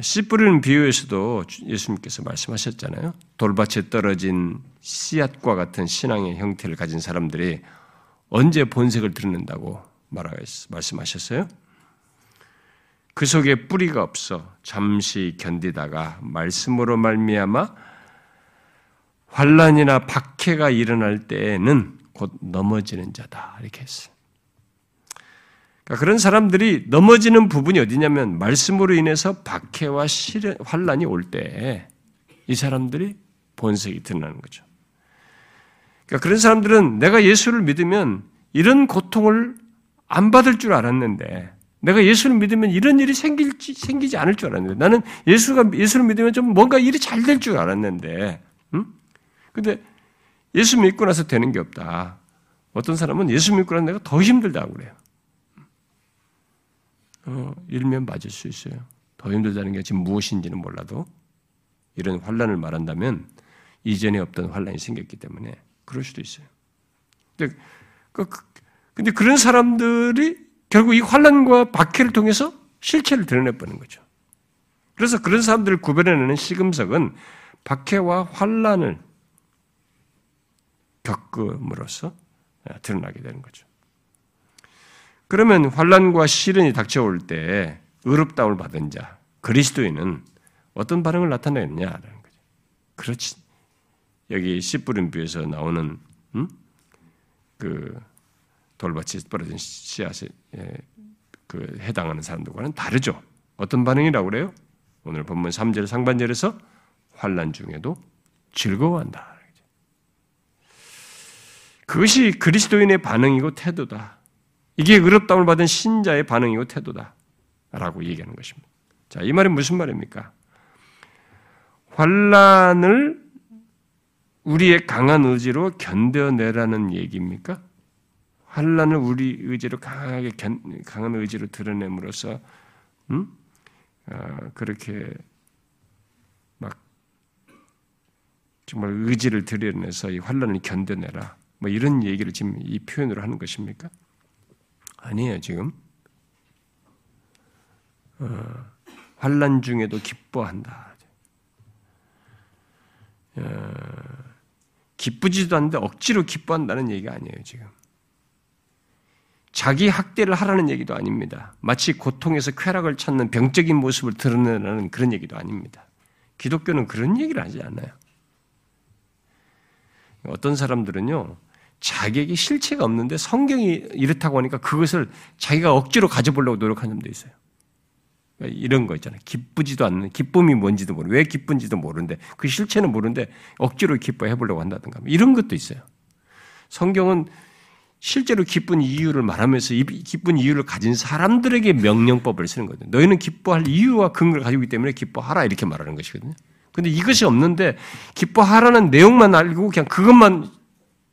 씨 뿌리는 비유에서도 예수님께서 말씀하셨잖아요. 돌밭에 떨어진 씨앗과 같은 신앙의 형태를 가진 사람들이 언제 본색을 드러낸다고 말씀하셨어요? 그 속에 뿌리가 없어 잠시 견디다가 말씀으로 말미암아 환란이나 박해가 일어날 때에는 곧 넘어지는 자다 이렇게 했어요. 그러니까 그런 사람들이 넘어지는 부분이 어디냐면 말씀으로 인해서 박해와 시련, 환란이 올 때 이 사람들이 본색이 드러나는 거죠. 그러니까 그런 사람들은 내가 예수를 믿으면 이런 고통을 안 받을 줄 알았는데 내가 예수를 믿으면 이런 일이 생길지 생기지 않을 줄 알았는데 나는 예수가 예수를 믿으면 좀 뭔가 일이 잘 될 줄 알았는데, 응? 근데 예수 믿고 나서 되는 게 없다. 어떤 사람은 예수 믿고 나서 내가 더 힘들다고 그래요. 어, 일면 맞을 수 있어요. 더 힘들다는 게 지금 무엇인지는 몰라도 이런 환란을 말한다면 이전에 없던 환란이 생겼기 때문에 그럴 수도 있어요. 근데, 그, 그, 근데 그런 사람들이 결국 이 환란과 박해를 통해서 실체를 드러내버는 거죠. 그래서 그런 사람들을 구별해내는 시금석은 박해와 환란을 겪음으로써 드러나게 되는 거죠. 그러면 환란과 시련이 닥쳐올 때 의롭다움을 받은 자 그리스도인은 어떤 반응을 나타내느냐라는 거죠. 그렇지. 여기 씨 뿌린 비에서 나오는 음? 그 돌밭이 떨어진 씨앗에 예, 그 해당하는 사람들과는 다르죠. 어떤 반응이라고 그래요? 오늘 본문 3절 상반절에서 환란 중에도 즐거워한다. 그것이 그리스도인의 반응이고 태도다. 이게 의롭다움을 받은 신자의 반응이고 태도다. 라고 얘기하는 것입니다. 자, 이 말은 무슨 말입니까? 환란을 우리의 강한 의지로 견뎌내라는 얘기입니까? 환란을 우리 의지로 강하게 견, 강한 의지로 드러냄으로써 음? 어, 그렇게 막 정말 의지를 드러내서 이 환란을 견뎌내라. 뭐 이런 얘기를 지금 이 표현으로 하는 것입니까? 아니에요, 지금. 어, 환란 중에도 기뻐한다. 어, 기쁘지도 않는데 억지로 기뻐한다는 얘기가 아니에요, 지금. 자기 학대를 하라는 얘기도 아닙니다. 마치 고통에서 쾌락을 찾는 병적인 모습을 드러내라는 그런 얘기도 아닙니다. 기독교는 그런 얘기를 하지 않아요. 어떤 사람들은요, 자기에게 실체가 없는데 성경이 이렇다고 하니까 그것을 자기가 억지로 가져보려고 노력하는 사람도 있어요. 그러니까 이런 거 있잖아요. 기쁘지도 않는, 기쁨이 뭔지도 모르고, 왜 기쁜지도 모르는데, 그 실체는 모르는데, 억지로 기뻐해 보려고 한다든가, 뭐 이런 것도 있어요. 성경은 실제로 기쁜 이유를 말하면서 이 기쁜 이유를 가진 사람들에게 명령법을 쓰는 거거든요. 너희는 기뻐할 이유와 근거를 가지고 있기 때문에 기뻐하라 이렇게 말하는 것이거든요. 근데 이것이 없는데 기뻐하라는 내용만 알고 그냥 그것만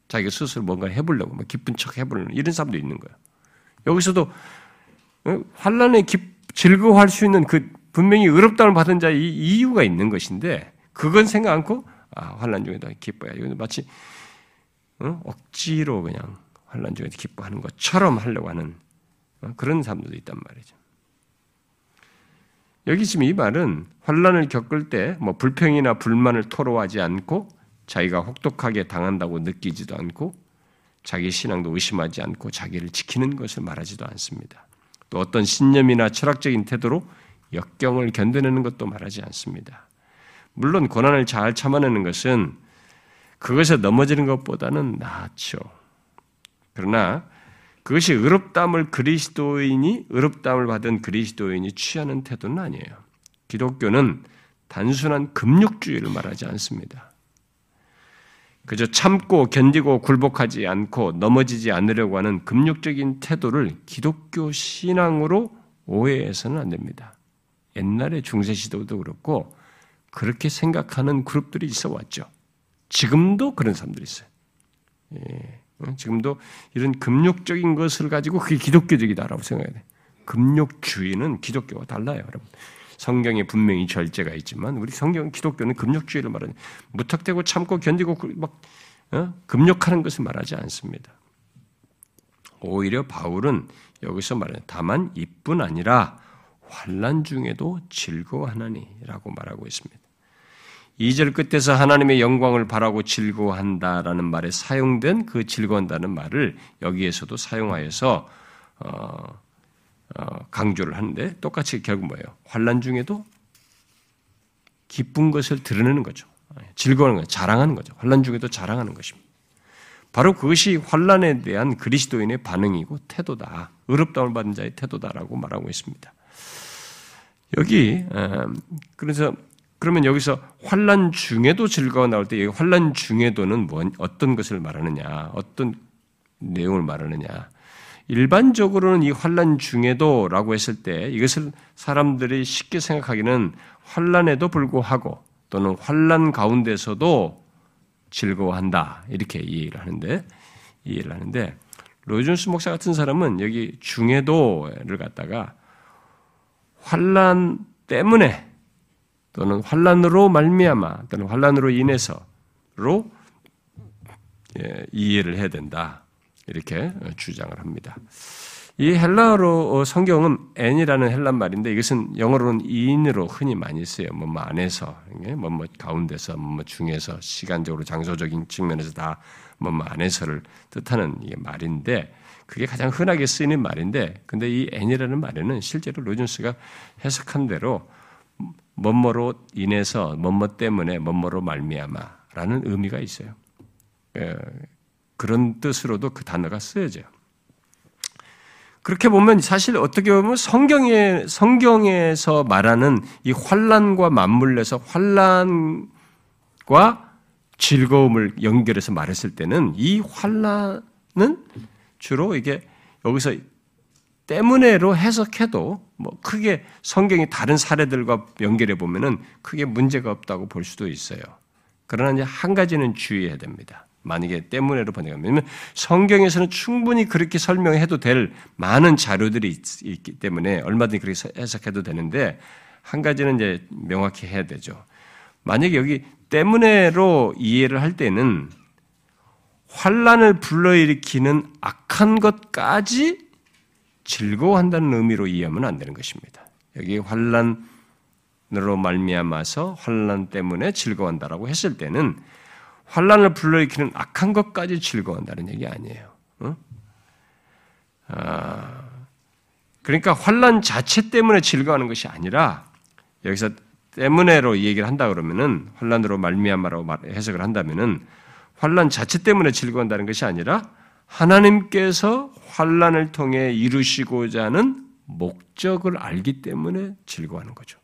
자기가 스스로 뭔가 해보려고 막 기쁜 척 해보려는 이런 사람도 있는 거예요. 여기서도 어? 환란에 기, 즐거워할 수 있는 그 분명히 의롭다을 받은 자의 이유가 있는 것인데 그건 생각 않고 아, 환란 중에도 기뻐야 이건 마치 어? 억지로 그냥 환란 중에도 기뻐하는 것처럼 하려고 하는 어? 그런 사람들도 있단 말이죠. 여기 지금 이 말은 환란을 겪을 때 뭐 불평이나 불만을 토로하지 않고 자기가 혹독하게 당한다고 느끼지도 않고 자기 신앙도 의심하지 않고 자기를 지키는 것을 말하지도 않습니다. 또 어떤 신념이나 철학적인 태도로 역경을 견뎌내는 것도 말하지 않습니다. 물론 고난을 잘 참아내는 것은 그것에 넘어지는 것보다는 낫죠. 그러나 그것이 의롭담을 그리스도인이 의롭담을 받은 그리스도인이 취하는 태도는 아니에요. 기독교는 단순한 금욕주의를 말하지 않습니다. 그저 참고 견디고 굴복하지 않고 넘어지지 않으려고 하는 금욕적인 태도를 기독교 신앙으로 오해해서는 안 됩니다. 옛날에 중세 시도도 그렇고 그렇게 생각하는 그룹들이 있어 왔죠. 지금도 그런 사람들이 있어요. 예. 어, 지금도 이런 금욕적인 것을 가지고 그게 기독교적이다라고 생각해야 돼. 금욕주의는 기독교와 달라요, 여러분. 성경에 분명히 절제가 있지만 우리 성경 기독교는 금욕주의를 말하는 무턱대고 참고 견디고 그막 어? 금욕하는 것을 말하지 않습니다. 오히려 바울은 여기서 말하는 다만 이뿐 아니라 환란 중에도 즐거워하나니라고 말하고 있습니다. 2절 끝에서 하나님의 영광을 바라고 즐거워한다라는 말에 사용된 그 즐거워한다는 말을 여기에서도 사용하여서 어, 어, 강조를 하는데 똑같이 결국 뭐예요? 환란 중에도 기쁜 것을 드러내는 거죠. 즐거워하는 거죠. 자랑하는 거죠. 환란 중에도 자랑하는 것입니다. 바로 그것이 환란에 대한 그리스도인의 반응이고 태도다. 의롭다움을 받은 자의 태도다라고 말하고 있습니다. 여기 어, 그래서 그러면 여기서 환란 중에도 즐거워 나올 때 환란 중에도는 뭐, 어떤 것을 말하느냐, 어떤 내용을 말하느냐. 일반적으로는 이 환란 중에도라고 했을 때 이것을 사람들이 쉽게 생각하기는 환란에도 불구하고 또는 환란 가운데서도 즐거워한다 이렇게 이해를 하는데 이해를 하는데 로이존스 목사 같은 사람은 여기 중에도를 갖다가 환란 때문에 또는 환란으로 말미암아 또는 환란으로 인해서로 예, 이해를 해야 된다. 이렇게 주장을 합니다. 이 헬라어로 어, 성경은 n이라는 헬란 말인데 이것은 영어로는 in으로 흔히 많이 쓰여요. 뭐, 뭐 안에서, 뭐, 뭐 가운데서, 뭐, 뭐 중에서, 시간적으로 장소적인 측면에서 다 뭐, 뭐 안에서를 뜻하는 말인데 그게 가장 흔하게 쓰이는 말인데 근데 이 n이라는 말에는 실제로 로준스가 해석한 대로 뭐뭐로 인해서 뭐뭐 때문에 뭐뭐로 말미암아라는 의미가 있어요. 예, 그런 뜻으로도 그 단어가 쓰여져요. 그렇게 보면 사실 어떻게 보면 성경에 성경에서 말하는 이 환란과 맞물려서 환란과 즐거움을 연결해서 말했을 때는 이 환란은 주로 이게 여기서 때문에로 해석해도 뭐 크게 성경이 다른 사례들과 연결해 보면은 크게 문제가 없다고 볼 수도 있어요. 그러나 이제 한 가지는 주의해야 됩니다. 만약에 때문에로 번역하면 성경에서는 충분히 그렇게 설명해도 될 많은 자료들이 있, 기 때문에 얼마든지 그렇게 해석해도 되는데 한 가지는 이제 명확히 해야 되죠. 만약에 여기 때문에로 이해를 할 때는 환란을 불러일으키는 악한 것까지 즐거워한다는 의미로 이해하면 안 되는 것입니다. 여기 환란으로 말미암아서 환란 때문에 즐거워한다라고 했을 때는 환란을 불러일으키는 악한 것까지 즐거워한다는 얘기 아니에요. 어? 아, 그러니까 환란 자체 때문에 즐거워하는 것이 아니라 여기서 때문에로 얘기를 한다 그러면은 환란으로 말미암아라고 해석을 한다면은 환란 자체 때문에 즐거워한다는 것이 아니라 하나님께서 환란을 통해 이루시고자 하는 목적을 알기 때문에 즐거워하는 거죠.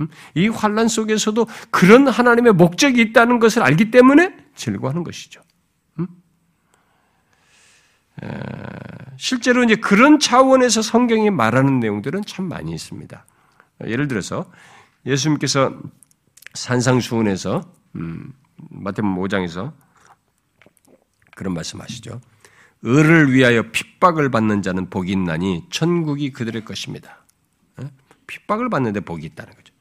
음? 이 환란 속에서도 그런 하나님의 목적이 있다는 것을 알기 때문에 즐거워하는 것이죠. 음? 실제로 이제 그런 차원에서 성경이 말하는 내용들은 참 많이 있습니다. 예를 들어서 예수님께서 산상수훈에서 음, 마태복음 5장에서 그런 말씀하시죠. 을을 위하여 핍박을 받는 자는 복이 있나니 천국이 그들의 것입니다. 핍박을 받는데 복이 있다는 거죠.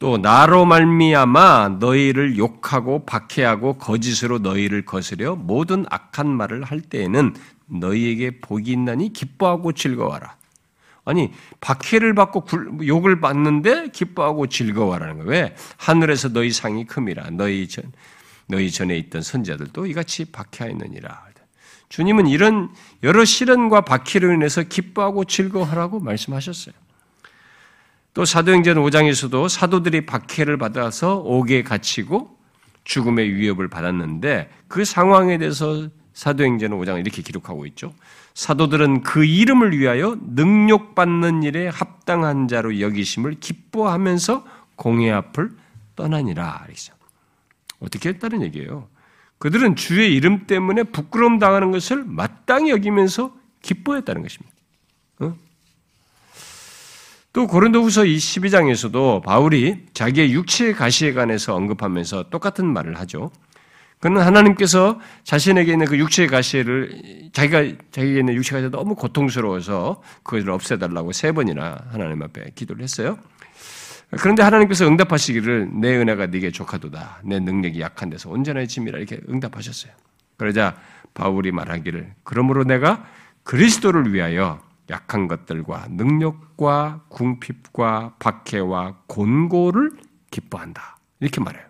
또 나로 말미암아 너희를 욕하고 박해하고 거짓으로 너희를 거스려 모든 악한 말을 할 때에는 너희에게 복이 있나니 기뻐하고 즐거워라. 아니 박해를 받고 욕을 받는데 기뻐하고 즐거워라는 거예요. 왜? 하늘에서 너희 상이 큼이라. 너희 전 너희 전에 있던 선자들도 이같이 박해하였느니라. 주님은 이런 여러 시련과 박해로 인해서 기뻐하고 즐거워하라고 말씀하셨어요. 또 사도행전 5장에서도 사도들이 박해를 받아서 옥에 갇히고 죽음의 위협을 받았는데 그 상황에 대해서 사도행전 5장은 이렇게 기록하고 있죠. 사도들은 그 이름을 위하여 능욕받는 일에 합당한 자로 여기심을 기뻐하면서 공의 앞을 떠나니라. 어떻게 했다는 얘기예요? 그들은 주의 이름 때문에 부끄러움 당하는 것을 마땅히 여기면서 기뻐했다는 것입니다. 어? 또 고린도후서 12장에서도 바울이 자기의 육체의 가시에 관해서 언급하면서 똑같은 말을 하죠. 그는 하나님께서 자신에게 있는 그 육체의 가시를 자기가 자기에게 있는 육체가 너무 고통스러워서 그것을 없애달라고 세 번이나 하나님 앞에 기도를 했어요. 그런데 하나님께서 응답하시기를 내 은혜가 네게 족하도다. 내 능력이 약한 데서 온전한 짐이라 이렇게 응답하셨어요. 그러자 바울이 말하기를 그러므로 내가 그리스도를 위하여 약한 것들과 능력과 궁핍과 박해와 곤고를 기뻐한다. 이렇게 말해요.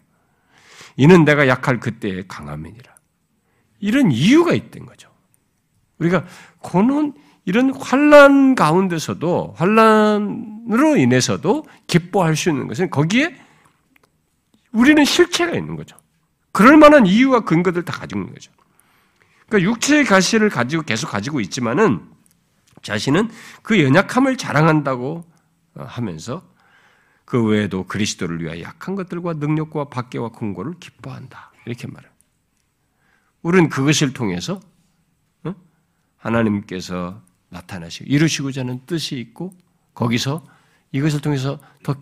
이는 내가 약할 그때의 강함이니라. 이런 이유가 있던 거죠. 우리가 고는 이런 환란 가운데서도 환란으로 인해서도 기뻐할 수 있는 것은 거기에 우리는 실체가 있는 거죠. 그럴 만한 이유와 근거들 다 가지고 있는 거죠. 그러니까 육체의 가시를 가지고 계속 가지고 있지만은 자신은 그 연약함을 자랑한다고 하면서 그 외에도 그리스도를 위하여 약한 것들과 능력과 박계와 공고를 기뻐한다. 이렇게 말해요. 우리는 그것을 통해서 하나님께서 나타나시고 이루시고자 하는 뜻이 있고 거기서 이것을 통해서 더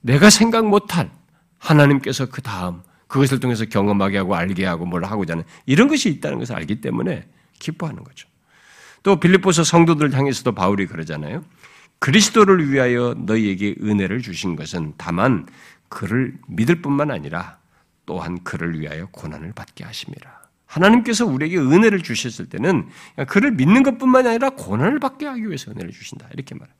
내가 생각 못할 하나님께서 그 다음 그것을 통해서 경험하게 하고 알게 하고 뭘 하고자 하는 이런 것이 있다는 것을 알기 때문에 기뻐하는 거죠. 또 빌립보서 성도들 향해서도 바울이 그러잖아요. 그리스도를 위하여 너희에게 은혜를 주신 것은 다만 그를 믿을 뿐만 아니라 또한 그를 위하여 고난을 받게 하심이라. 하나님께서 우리에게 은혜를 주셨을 때는 그를 믿는 것뿐만 아니라 고난을 받게 하기 위해서 은혜를 주신다. 이렇게 말해요.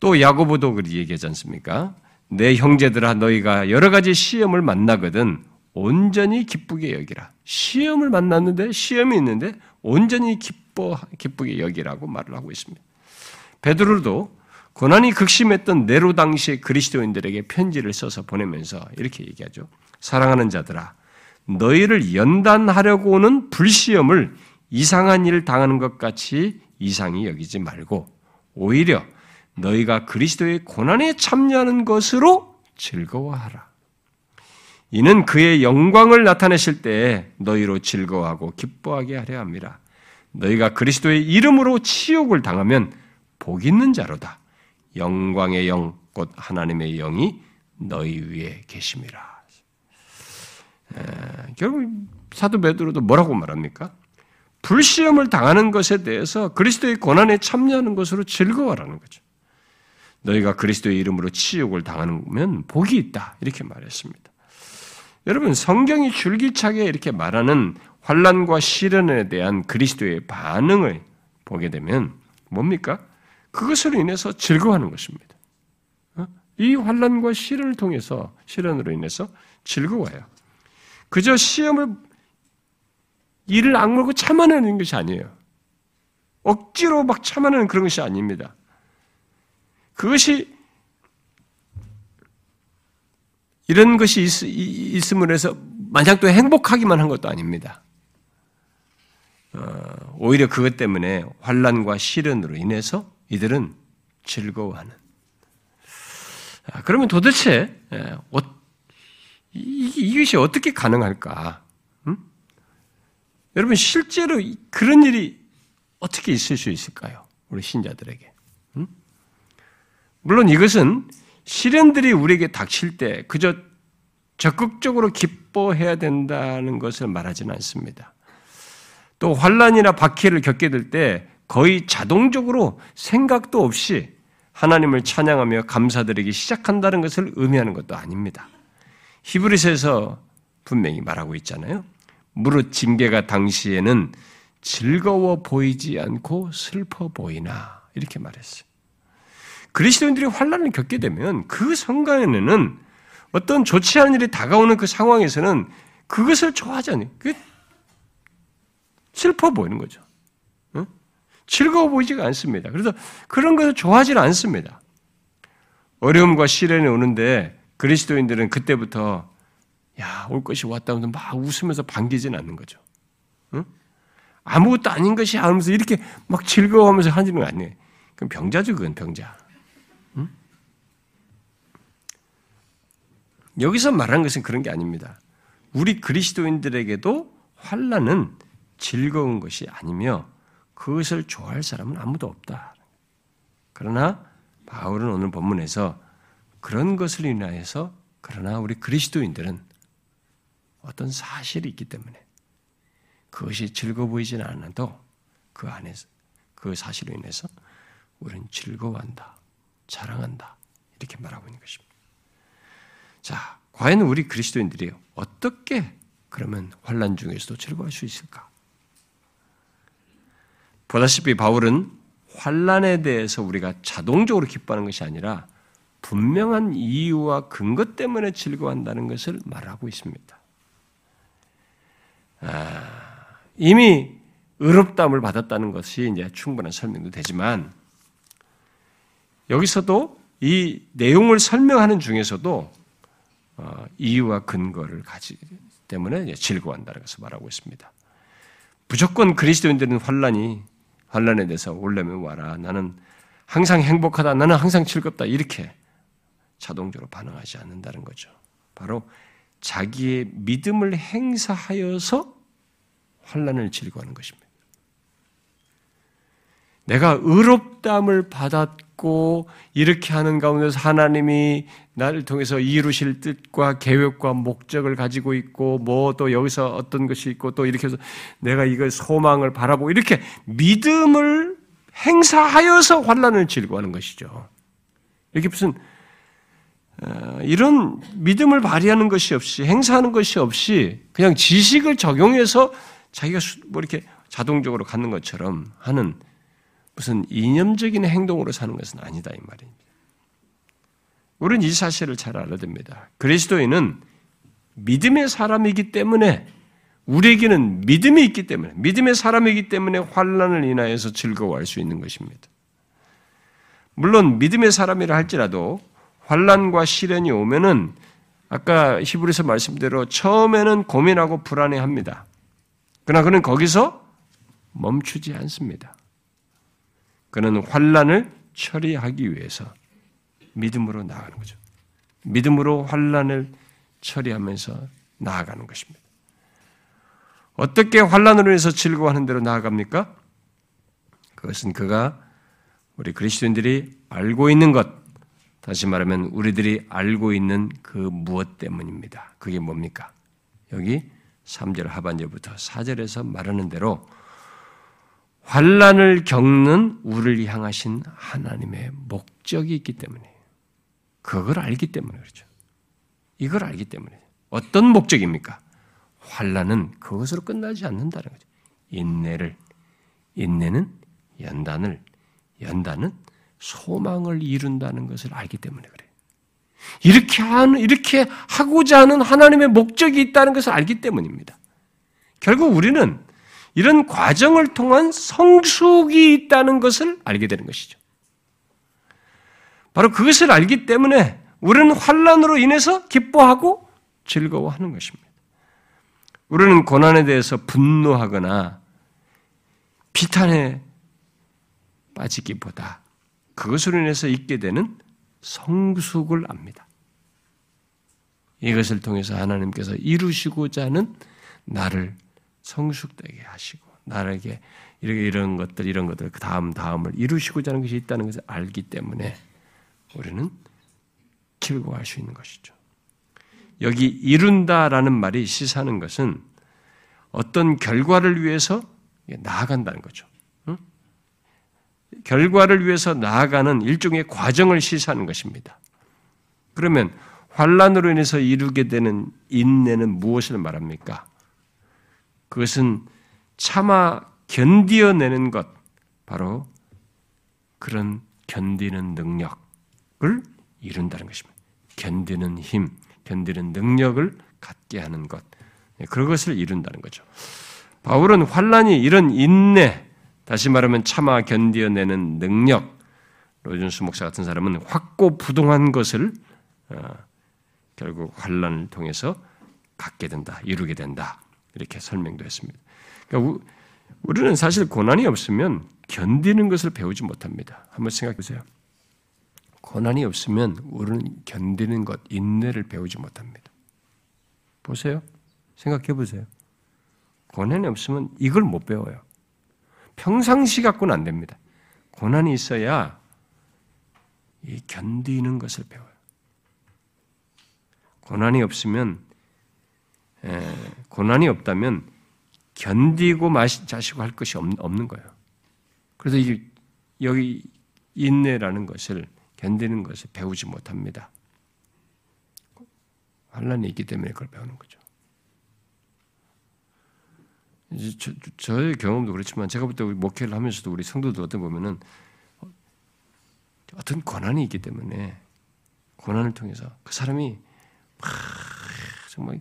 또 야고보도 그렇게 얘기하지 않습니까? 내 형제들아 너희가 여러 가지 시험을 만나거든 온전히 기쁘게 여기라. 시험을 만났는데 시험이 있는데 온전히 기뻐 기쁘게 여기라고 말을 하고 있습니다. 베드로도 고난이 극심했던 네로 당시의 그리스도인들에게 편지를 써서 보내면서 이렇게 얘기하죠. 사랑하는 자들아 너희를 연단하려고 오는 불시험을 이상한 일을 당하는 것 같이 이상히 여기지 말고 오히려 너희가 그리스도의 고난에 참여하는 것으로 즐거워하라. 이는 그의 영광을 나타내실 때 너희로 즐거워하고 기뻐하게 하려 합니다. 너희가 그리스도의 이름으로 치욕을 당하면 복 있는 자로다. 영광의 영, 곧 하나님의 영이 너희 위에 계심이라. 에, 결국 사도 베드로도 뭐라고 말합니까? 불시험을 당하는 것에 대해서 그리스도의 고난에 참여하는 것으로 즐거워라는 거죠. 너희가 그리스도의 이름으로 치욕을 당하면 복이 있다 이렇게 말했습니다. 여러분 성경이 줄기차게 이렇게 말하는 환란과 시련에 대한 그리스도의 반응을 보게 되면 뭡니까? 그것으로 인해서 즐거워하는 것입니다. 어? 이 환란과 시련을 통해서 시련으로 인해서 즐거워요. 그저 시험을 이를 악물고 참아내는 것이 아니에요. 억지로 막 참아내는 그런 것이 아닙니다. 그것이 이런 것이 있, 음으로 해서 만약 또 행복하기만 한 것도 아닙니다. 어, 오히려 그것 때문에 환란과 시련으로 인해서 이들은 즐거워하는. 아, 그러면 도대체 예, 이것이 어떻게 가능할까? 여러분 실제로 그런 일이 어떻게 있을 수 있을까요? 우리 신자들에게. 음? 물론 이것은 시련들이 우리에게 닥칠 때 그저 적극적으로 기뻐해야 된다는 것을 말하지는 않습니다. 또 환란이나 박해를 겪게 될 때 거의 자동적으로 생각도 없이 하나님을 찬양하며 감사드리기 시작한다는 것을 의미하는 것도 아닙니다. 히브리서에서 분명히 말하고 있잖아요. 무릇 징계가 당시에는 즐거워 보이지 않고 슬퍼 보이나 이렇게 말했어요. 그리스도인들이 환란을 겪게 되면 그 순간에는 어떤 좋지 않은 일이 다가오는 그 상황에서는 그것을 좋아하지 않아요. 슬퍼 보이는 거죠. 응? 즐거워 보이지가 않습니다. 그래서 그런 것을 좋아하지 않습니다. 어려움과 시련이 오는데 그리스도인들은 그때부터 야, 올 것이 왔다 하면서 막 웃으면서 반기지는 않는 거죠. 응? 아무것도 아닌 것이 하면서 이렇게 막 즐거워하면서 하는 거 아니에요. 그럼 병자죠, 그건 병자. 응? 여기서 말하는 것은 그런 게 아닙니다. 우리 그리스도인들에게도 환란은 즐거운 것이 아니며 그것을 좋아할 사람은 아무도 없다. 그러나 바울은 오늘 본문에서 그런 것을 인하여서 그러나 우리 그리스도인들은 어떤 사실이 있기 때문에 그것이 즐거워 보이지는 않아도 그 안에서 그 사실로 인해서 우리는 즐거워한다, 자랑한다 이렇게 말하고 있는 것입니다. 자, 과연 우리 그리스도인들이 어떻게 그러면 환란 중에서도 즐거워할 수 있을까? 보다시피 바울은 환란에 대해서 우리가 자동적으로 기뻐하는 것이 아니라 분명한 이유와 근거 때문에 즐거워한다는 것을 말하고 있습니다. 아, 이미 의롭다함을 받았다는 것이 이제 충분한 설명도 되지만 여기서도 이 내용을 설명하는 중에서도 어, 이유와 근거를 가지기 때문에 즐거워한다는 것을 말하고 있습니다. 무조건 그리스도인들은 환란이 환란에 대해서 올려면 와라. 나는 항상 행복하다. 나는 항상 즐겁다. 이렇게 자동적으로 반응하지 않는다는 거죠. 바로 자기의 믿음을 행사하여서 환란을 즐거워하는 것입니다. 내가 의롭담을 받았고 이렇게 하는 가운데서 하나님이 나를 통해서 이루실 뜻과 계획과 목적을 가지고 있고 뭐 또 여기서 어떤 것이 있고 또 이렇게 해서 내가 이걸 소망을 바라보고 이렇게 믿음을 행사하여서 환란을 즐거워하는 것이죠. 이렇게 무슨 어, 이런 믿음을 발휘하는 것이 없이 행사하는 것이 없이 그냥 지식을 적용해서 자기가 뭐 이렇게 자동적으로 갖는 것처럼 하는 무슨 이념적인 행동으로 사는 것은 아니다 이 말입니다. 우리는 이 사실을 잘 알아야 됩니다. 그리스도인은 믿음의 사람이기 때문에 우리에게는 믿음이 있기 때문에 믿음의 사람이기 때문에 환란을 인하여서 즐거워할 수 있는 것입니다. 물론 믿음의 사람이라 할지라도 환란과 시련이 오면은 아까 히브리서 말씀대로 처음에는 고민하고 불안해합니다. 그러나 그는 거기서 멈추지 않습니다. 그는 환란을 처리하기 위해서 믿음으로 나아가는 거죠. 믿음으로 환란을 처리하면서 나아가는 것입니다. 어떻게 환란으로 해서 즐거워하는 대로 나아갑니까? 그것은 그가 우리 그리스도인들이 알고 있는 것, 다시 말하면 우리들이 알고 있는 그 무엇 때문입니다. 그게 뭡니까? 여기 3절 하반절부터 4절에서 말하는 대로 환란을 겪는 우리를 향하신 하나님의 목적이 있기 때문이에요. 그걸 알기 때문에 그렇죠. 이걸 알기 때문에 어떤 목적입니까? 환란은 그것으로 끝나지 않는다는 거죠. 인내를 인내는 연단을 연단은 소망을 이룬다는 것을 알기 때문에 그래요. 이렇게 하는, 이렇게 하고자 하는 하나님의 목적이 있다는 것을 알기 때문입니다. 결국 우리는 이런 과정을 통한 성숙이 있다는 것을 알게 되는 것이죠. 바로 그것을 알기 때문에 우리는 환란으로 인해서 기뻐하고 즐거워하는 것입니다. 우리는 고난에 대해서 분노하거나 비탄에 빠지기보다 그것으로 인해서 있게 되는 성숙을 압니다. 이것을 통해서 하나님께서 이루시고자 하는 나를 성숙되게 하시고 나에게 이런 것들 이런 것들 그 다음 다음을 이루시고자 하는 것이 있다는 것을 알기 때문에 우리는 길고 갈수 있는 것이죠. 여기 이룬다라는 말이 시사하는 것은 어떤 결과를 위해서 나아간다는 거죠. 응? 결과를 위해서 나아가는 일종의 과정을 시사하는 것입니다. 그러면 환란으로 인해서 이루게 되는 인내는 무엇을 말합니까? 그것은 참아 견디어내는 것, 바로 그런 견디는 능력을 이룬다는 것입니다. 견디는 힘, 견디는 능력을 갖게 하는 것, 네, 그것을 이룬다는 거죠. 바울은 환란이 이런 인내, 다시 말하면 참아 견디어내는 능력, 로준수 목사 같은 사람은 확고부동한 것을 어, 결국 환란을 통해서 갖게 된다, 이루게 된다 이렇게 설명도 했습니다. 그러니까 우리는 사실 고난이 없으면 견디는 것을 배우지 못합니다. 한번 생각해 보세요. 고난이 없으면 우리는 견디는 것, 인내를 배우지 못합니다. 보세요. 생각해 보세요. 고난이 없으면 이걸 못 배워요. 평상시 갖고는 안 됩니다. 고난이 있어야 이 견디는 것을 배워요. 고난이 없으면 에, 고난이 없다면 견디고 마시, 자시고 할 것이 없, 는 거예요. 그래서 이, 여기 인내라는 것을 견디는 것을 배우지 못합니다. 환란이 있기 때문에 그걸 배우는 거죠. 저, 저의 경험도 그렇지만 제가 볼때 목회를 하면서도 우리 성도들 어떤 보면은 어떤 고난이 있기 때문에 고난을 통해서 그 사람이 막 정말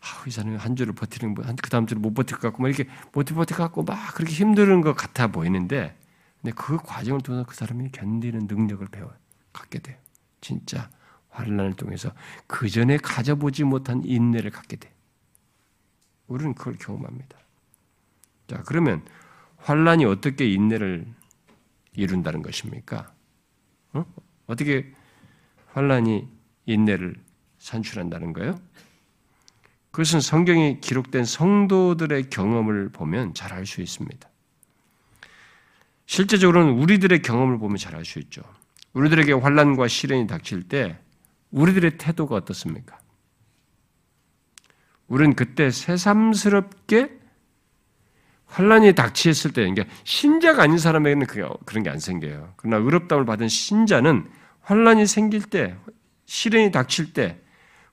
아, 이 사람이 한 주를 버티는 그 다음 주를 못 버틸 것 같고 막 이렇게 못 버틸 것 같고 막 그렇게 힘든 것 같아 보이는데 근데 그 과정을 통해서 그 사람이 견디는 능력을 배워 갖게 돼요. 진짜 환란을 통해서 그 전에 가져보지 못한 인내를 갖게 돼. 우리는 그걸 경험합니다. 자 그러면 환란이 어떻게 인내를 이룬다는 것입니까? 어? 어떻게 환란이 인내를 산출한다는 거예요? 그것은 성경에 기록된 성도들의 경험을 보면 잘 알 수 있습니다. 실제적으로는 우리들의 경험을 보면 잘 알 수 있죠. 우리들에게 환란과 시련이 닥칠 때 우리들의 태도가 어떻습니까? 우리는 그때 새삼스럽게 환란이 닥치었을 때, 그러니까 신자가 아닌 사람에게는 그런 게 안 생겨요. 그러나 의롭다움을 받은 신자는 환란이 생길 때, 시련이 닥칠 때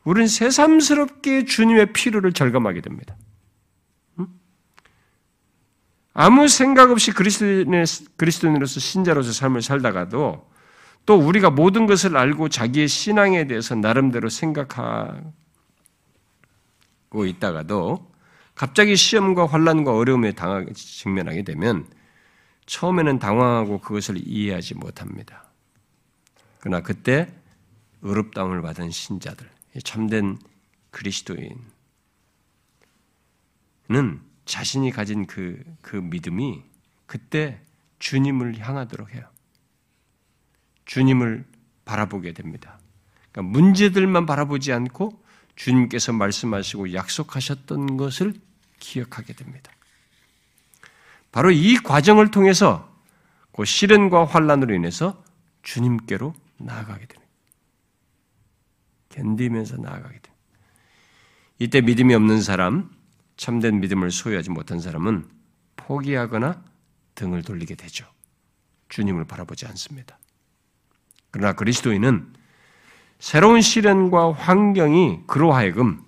우리는 새삼스럽게 주님의 필요를 절감하게 됩니다. 아무 생각 없이 그리스도인으로서 신자로서 삶을 살다가도 또 우리가 모든 것을 알고 자기의 신앙에 대해서 나름대로 생각하고 있다가도 갑자기 시험과 환란과 어려움에 당하게 직면하게 되면 처음에는 당황하고 그것을 이해하지 못합니다. 그러나 그때 의롭다움을 받은 신자들, 참된 그리스도인은 자신이 가진 그, 그 믿음이 그때 주님을 향하도록 해요. 주님을 바라보게 됩니다. 그러니까 문제들만 바라보지 않고 주님께서 말씀하시고 약속하셨던 것을 기억하게 됩니다. 바로 이 과정을 통해서 그 시련과 환란으로 인해서 주님께로 나아가게 됩니다. 견디면서 나아가게 됩니다. 이때 믿음이 없는 사람, 참된 믿음을 소유하지 못한 사람은 포기하거나 등을 돌리게 되죠. 주님을 바라보지 않습니다. 그러나 그리스도인은 새로운 시련과 환경이 그로 하여금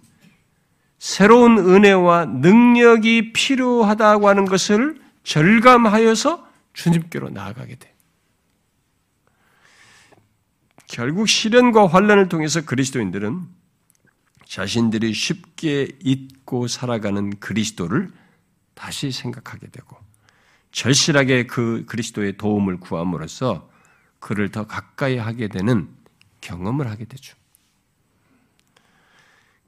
새로운 은혜와 능력이 필요하다고 하는 것을 절감하여서 주님께로 나아가게 돼. 결국 시련과 환란을 통해서 그리스도인들은 자신들이 쉽게 잊고 살아가는 그리스도를 다시 생각하게 되고 절실하게 그 그리스도의 도움을 구함으로써 그를 더 가까이 하게 되는 경험을 하게 되죠.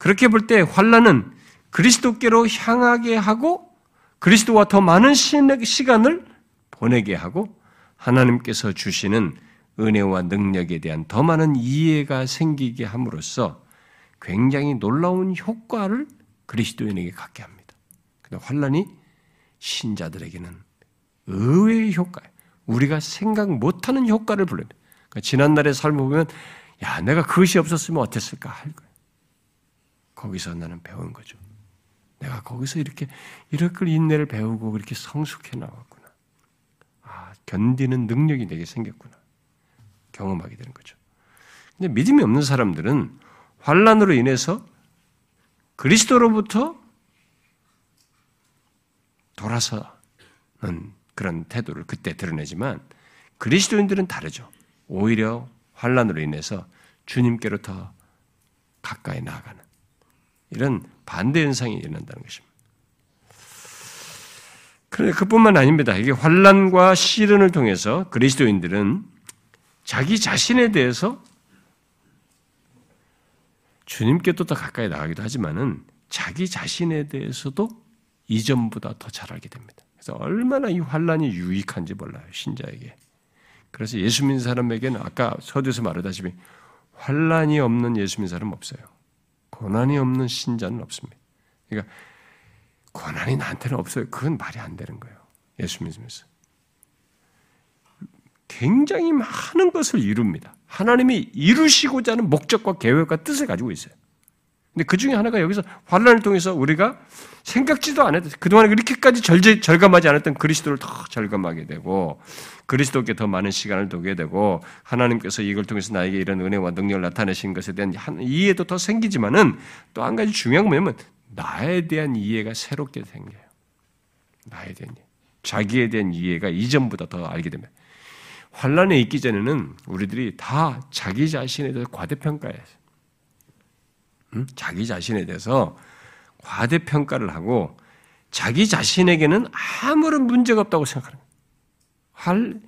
그렇게 볼 때 환란은 그리스도께로 향하게 하고 그리스도와 더 많은 시간을 보내게 하고 하나님께서 주시는 은혜와 능력에 대한 더 많은 이해가 생기게 함으로써 굉장히 놀라운 효과를 그리스도인에게 갖게 합니다. 근데 환란이 신자들에게는 의외의 효과예요. 우리가 생각 못하는 효과를 불러요. 그러니까 지난날의 삶을 보면 야 내가 그것이 없었으면 어땠을까 할 거예요. 거기서 나는 배운 거죠. 내가 거기서 이렇게 이렇게 인내를 배우고 그렇게 성숙해 나왔구나. 아 견디는 능력이 내게 생겼구나. 경험하게 되는 거죠. 근데 믿음이 없는 사람들은 환란으로 인해서 그리스도로부터 돌아서는 그런 태도를 그때 드러내지만 그리스도인들은 다르죠. 오히려 환란으로 인해서 주님께로 더 가까이 나아가는 이런 반대 현상이 일어난다는 것입니다. 그런데 그뿐만 아닙니다. 이게 환란과 시련을 통해서 그리스도인들은 자기 자신에 대해서 주님께 또 더 가까이 나가기도 하지만은 자기 자신에 대해서도 이전보다 더 잘 알게 됩니다. 그래서 얼마나 이 환란이 유익한지 몰라요 신자에게. 그래서 예수 믿는 사람에게는 아까 서두에서 말하다시피 환란이 없는 예수 믿는 사람은 없어요. 고난이 없는 신자는 없습니다. 그러니까 고난이 나한테는 없어요. 그건 말이 안 되는 거예요. 예수 믿으면서. 굉장히 많은 것을 이룹니다. 하나님이 이루시고자 하는 목적과 계획과 뜻을 가지고 있어요. 근데 그 중에 하나가 여기서 환란을 통해서 우리가 생각지도 않았던 그동안 그렇게까지 절제, 절감하지 않았던 그리스도를 더 절감하게 되고 그리스도께 더 많은 시간을 두게 되고 하나님께서 이걸 통해서 나에게 이런 은혜와 능력을 나타내신 것에 대한 이해도 더 생기지만은 또 한 가지 중요한 건 뭐냐면 나에 대한 이해가 새롭게 생겨요. 나에 대한 이해. 자기에 대한 이해가 이전보다 더 알게 됩니다. 환란에 있기 전에는 우리들이 다 자기 자신에 대해서 과대평가해요. 응? 자기 자신에 대해서 과대평가를 하고 자기 자신에게는 아무런 문제가 없다고 생각하는. 할,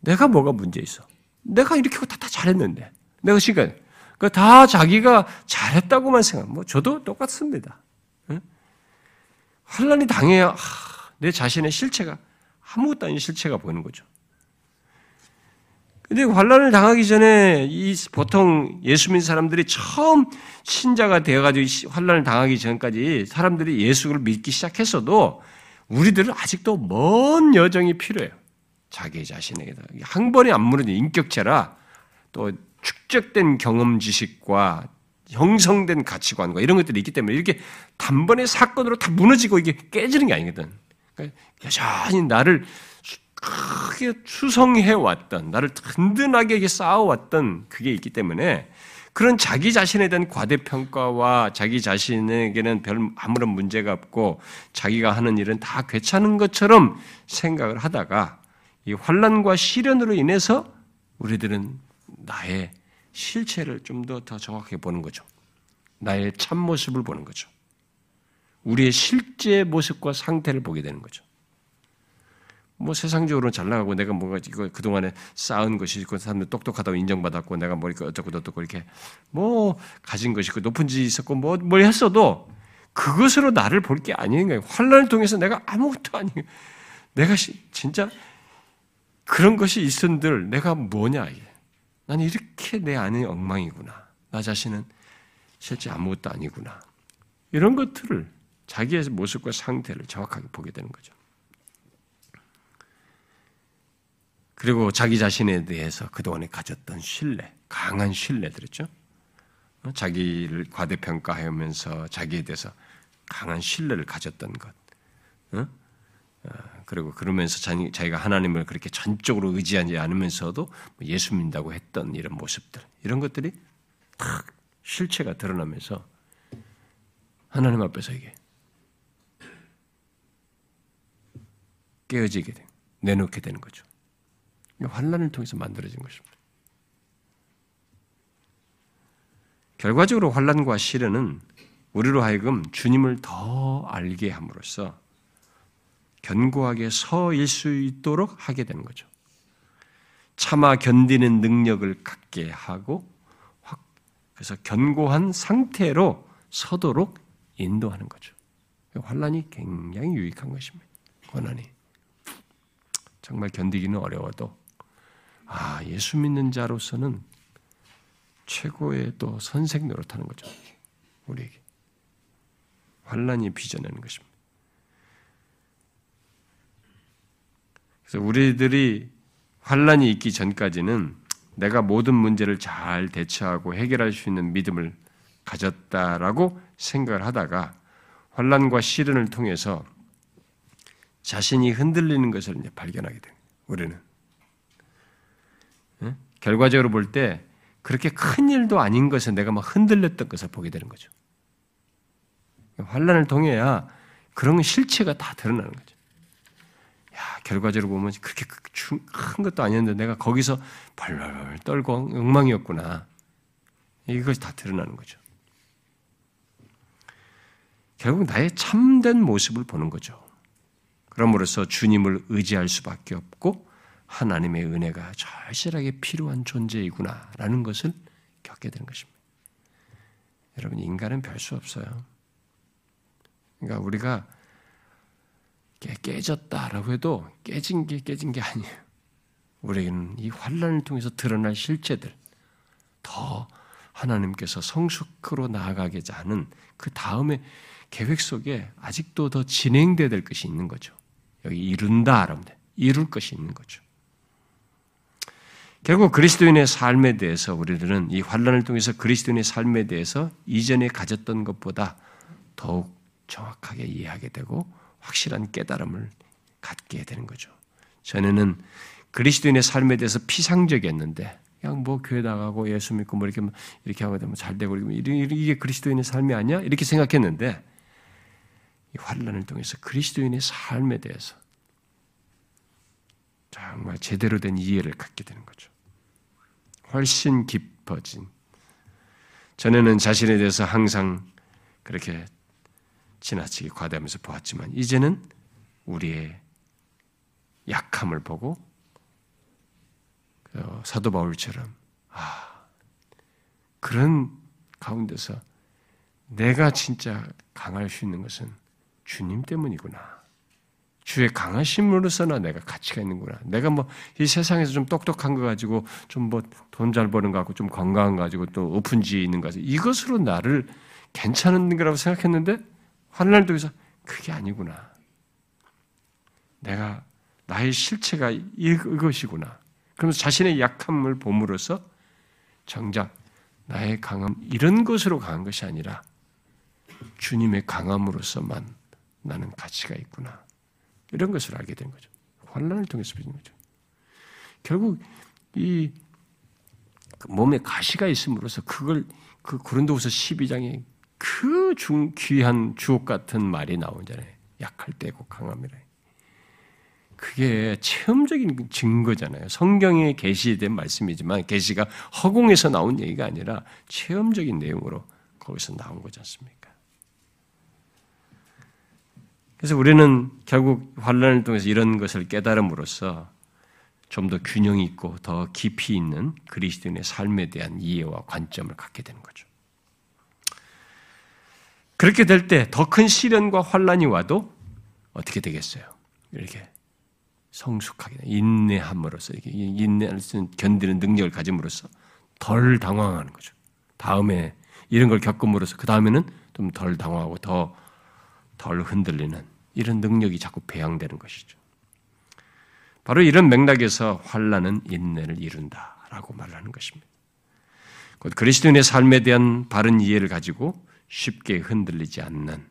내가 뭐가 문제 있어? 내가 이렇게 다, 다 잘했는데. 내가 시간, 그다 자기가 잘했다고만 생각, 뭐, 저도 똑같습니다. 응? 환란이 당해야, 하, 내 자신의 실체가, 아무것도 아닌 실체가 보이는 거죠. 근데 환란을 당하기 전에 이 보통 예수 믿는 사람들이 처음 신자가 되어가지고 환란을 당하기 전까지 사람들이 예수를 믿기 시작했어도 우리들은 아직도 먼 여정이 필요해요. 자기 자신에게 한 번에 안 무너진 인격체라 또 축적된 경험 지식과 형성된 가치관과 이런 것들이 있기 때문에 이렇게 단번에 사건으로 다 무너지고 이게 깨지는 게 아니거든. 그러니까 여전히 나를 크게 수성해 왔던 나를 든든하게 쌓아왔던 그게 있기 때문에 그런 자기 자신에 대한 과대평가와 자기 자신에게는 별 아무런 문제가 없고 자기가 하는 일은 다 괜찮은 것처럼 생각을 하다가 이 환란과 시련으로 인해서 우리들은 나의 실체를 좀 더 더 정확하게 보는 거죠. 나의 참모습을 보는 거죠. 우리의 실제 모습과 상태를 보게 되는 거죠. 뭐 세상적으로 잘 나가고 내가 뭔가 이거 그동안에 쌓은 것이 있고 사람들 똑똑하다고 인정받았고 내가 뭐 어쩌고 저쩌고 이렇게 뭐 가진 것이 있고 높은 짓이 있었고 뭐, 뭘 했어도 그것으로 나를 볼 게 아닌 거예요. 환란을 통해서 내가 아무것도 아니 내가 진짜 그런 것이 있은들 내가 뭐냐 이게. 나는 이렇게 내 안에 엉망이구나. 나 자신은 실제 아무것도 아니구나. 이런 것들을 자기의 모습과 상태를 정확하게 보게 되는 거죠. 그리고 자기 자신에 대해서 그동안에 가졌던 신뢰, 강한 신뢰들이죠. 어, 자기를 과대평가하면서 자기에 대해서 강한 신뢰를 가졌던 것. 어? 어, 그리고 그러면서 자기가 하나님을 그렇게 전적으로 의지하지 않으면서도 뭐 예수 믿는다고 했던 이런 모습들. 이런 것들이 탁 실체가 드러나면서 하나님 앞에서 이게 깨어지게 돼, 내놓게 되는 거죠. 환란을 통해서 만들어진 것입니다. 결과적으로 환란과 시련은 우리로 하여금 주님을 더 알게 함으로써 견고하게 서일 수 있도록 하게 되는 거죠. 참아 견디는 능력을 갖게 하고 그래서 견고한 상태로 서도록 인도하는 거죠. 환란이 굉장히 유익한 것입니다. 고난이 정말 견디기는 어려워도 아, 예수 믿는 자로서는 최고의 또 선생 노릇하는 거죠. 우리에게. 환란이 빚어내는 것입니다. 그래서 우리들이 환란이 있기 전까지는 내가 모든 문제를 잘 대처하고 해결할 수 있는 믿음을 가졌다라고 생각을 하다가 환란과 시련을 통해서 자신이 흔들리는 것을 이제 발견하게 됩니다. 우리는 결과적으로 볼 때 그렇게 큰 일도 아닌 것에 내가 막 흔들렸던 것을 보게 되는 거죠. 환란을 통해야 그런 실체가 다 드러나는 거죠. 야, 결과적으로 보면 그렇게 큰 것도 아니었는데 내가 거기서 벌벌 떨고 엉망이었구나. 이것이 다 드러나는 거죠. 결국 나의 참된 모습을 보는 거죠. 그러므로서 주님을 의지할 수밖에 없고 하나님의 은혜가 절실하게 필요한 존재이구나라는 것을 겪게 되는 것입니다. 여러분 인간은 별 수 없어요. 그러니까 우리가 깨졌다라고 해도 깨진 게 깨진 게 아니에요. 우리에게는 이 환란을 통해서 드러날 실체들 더 하나님께서 성숙으로 나아가게 하는 그 다음에 계획 속에 아직도 더 진행돼야 될 것이 있는 거죠. 여기 이룬다 여러분들 이룰 것이 있는 거죠. 결국 그리스도인의 삶에 대해서 우리들은 이 환란을 통해서 그리스도인의 삶에 대해서 이전에 가졌던 것보다 더욱 정확하게 이해하게 되고 확실한 깨달음을 갖게 되는 거죠. 전에는 그리스도인의 삶에 대해서 피상적이었는데 그냥 뭐 교회 나가고 예수 믿고 뭐 이렇게 이렇게 하고 되면 잘 되고 이게 그리스도인의 삶이 아니야 이렇게 생각했는데 이 환란을 통해서 그리스도인의 삶에 대해서 정말 제대로 된 이해를 갖게 되는 거죠. 훨씬 깊어진 전에는 자신에 대해서 항상 그렇게 지나치게 과대하면서 보았지만 이제는 우리의 약함을 보고 그 사도 바울처럼 아 그런 가운데서 내가 진짜 강할 수 있는 것은 주님 때문이구나. 주의 강하심으로서나 내가 가치가 있는구나. 내가 뭐 이 세상에서 좀 똑똑한 거 가지고 좀 뭐 돈 잘 버는 거 갖고 좀 건강한 거 가지고 또 오픈 지에 있는 거 가지고 이것으로 나를 괜찮은 거라고 생각했는데 환란을 통해서 그게 아니구나. 내가 나의 실체가 이것이구나. 그러면서 자신의 약함을 봄으로써 정작 나의 강함 이런 것으로 강한 것이 아니라 주님의 강함으로서만 나는 가치가 있구나. 이런 것을 알게 된 거죠. 환란을 통해서 빚는 거죠. 결국 이 몸에 가시가 있음으로써 그걸 그 고린도후서 12장에 그 중, 귀한 주옥 같은 말이 나오잖아요. 약할 때고 강함이라. 그게 체험적인 증거잖아요. 성경에 계시된 말씀이지만 계시가 허공에서 나온 얘기가 아니라 체험적인 내용으로 거기서 나온 거지 않습니까? 그래서 우리는 결국 환란을 통해서 이런 것을 깨달음으로써 좀 더 균형 있고 더 깊이 있는 그리스도인의 삶에 대한 이해와 관점을 갖게 되는 거죠. 그렇게 될 때 더 큰 시련과 환란이 와도 어떻게 되겠어요? 이렇게 성숙하게 인내함으로써 이게 인내할 수 있는 견디는 능력을 가짐으로써 덜 당황하는 거죠. 다음에 이런 걸 겪음으로써 그 다음에는 좀 덜 당황하고 더 덜 흔들리는 이런 능력이 자꾸 배양되는 것이죠. 바로 이런 맥락에서 환란은 인내를 이룬다라고 말하는 것입니다. 곧 그리스도인의 삶에 대한 바른 이해를 가지고 쉽게 흔들리지 않는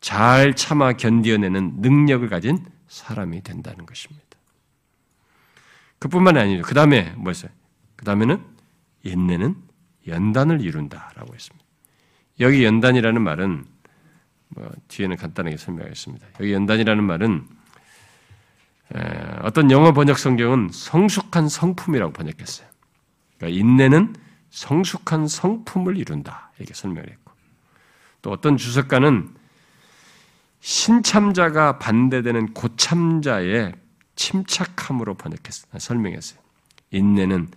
잘 참아 견디어내는 능력을 가진 사람이 된다는 것입니다. 그뿐만 아니죠. 그 다음에 뭐였어요? 그 다음에는 인내는 연단을 이룬다라고 했습니다. 여기 연단이라는 말은 뭐 뒤에는 간단하게 설명하겠습니다. 여기 연단이라는 말은 어떤 영어 번역 성경은 성숙한 성품이라고 번역했어요. 그러니까 인내는 성숙한 성품을 이룬다 이렇게 설명을 했고 또 어떤 주석가는 신참자가 반대되는 고참자의 침착함으로 번역했어요. 설명했어요. 인내는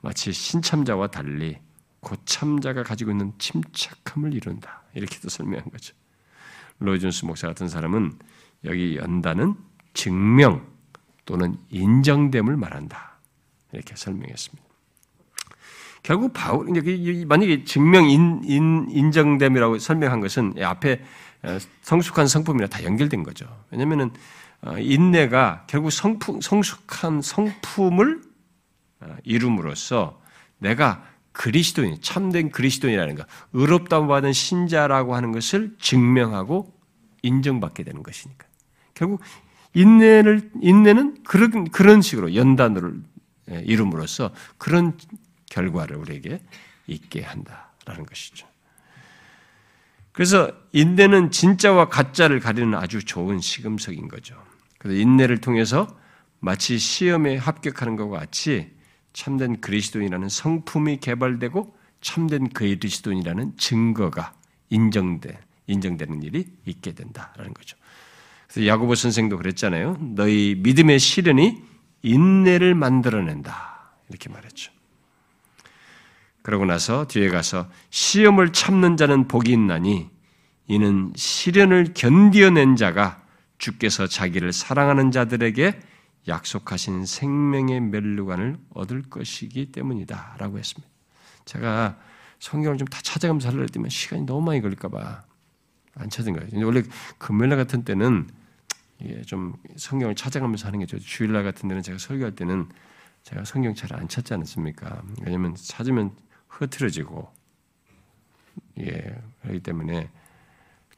마치 신참자와 달리 고참자가 가지고 있는 침착함을 이룬다. 이렇게도 설명한 거죠. 로이존스 목사 같은 사람은 여기 연단은 증명 또는 인정됨을 말한다. 이렇게 설명했습니다. 결국 바울 만약에 증명 인, 인, 인정됨이라고 설명한 것은 앞에 성숙한 성품이랑 다 연결된 거죠. 왜냐면은 어, 인내가 결국 성품, 성숙한 성품을 어, 이룸으로써 내가 그리스도인, 참된 그리스도인이라는 것, 의롭다고 받은 신자라고 하는 것을 증명하고 인정받게 되는 것이니까. 결국 인내를 인내는 그런 그런 식으로 연단으로 예, 이름으로써 그런 결과를 우리에게 있게 한다라는 것이죠. 그래서 인내는 진짜와 가짜를 가리는 아주 좋은 시금석인 거죠. 그래서 인내를 통해서 마치 시험에 합격하는 것과 같이 참된 그리스도인이라는 성품이 개발되고 참된 그리스도인이라는 증거가 인정돼 인정되는 일이 있게 된다라는 거죠. 그래서 야고보 선생도 그랬잖아요. 너희 믿음의 시련이 인내를 만들어낸다 이렇게 말했죠. 그러고 나서 뒤에 가서 시험을 참는 자는 복이 있나니 이는 시련을 견디어낸 자가 주께서 자기를 사랑하는 자들에게 약속하신 생명의 멸류관을 얻을 것이기 때문이다라고 했습니다. 제가 성경을 좀 다 찾아가면서 하려고 했더니 시간이 너무 많이 걸릴까봐 안 찾은 거예요. 원래 금요일날 같은 때는 좀 성경을 찾아가면서 하는 게 좋죠. 주일날 같은 데는 제가 설교할 때는 제가 성경 잘 안 찾지 않습니까? 왜냐면 찾으면 흐트러지고 예 그렇기 때문에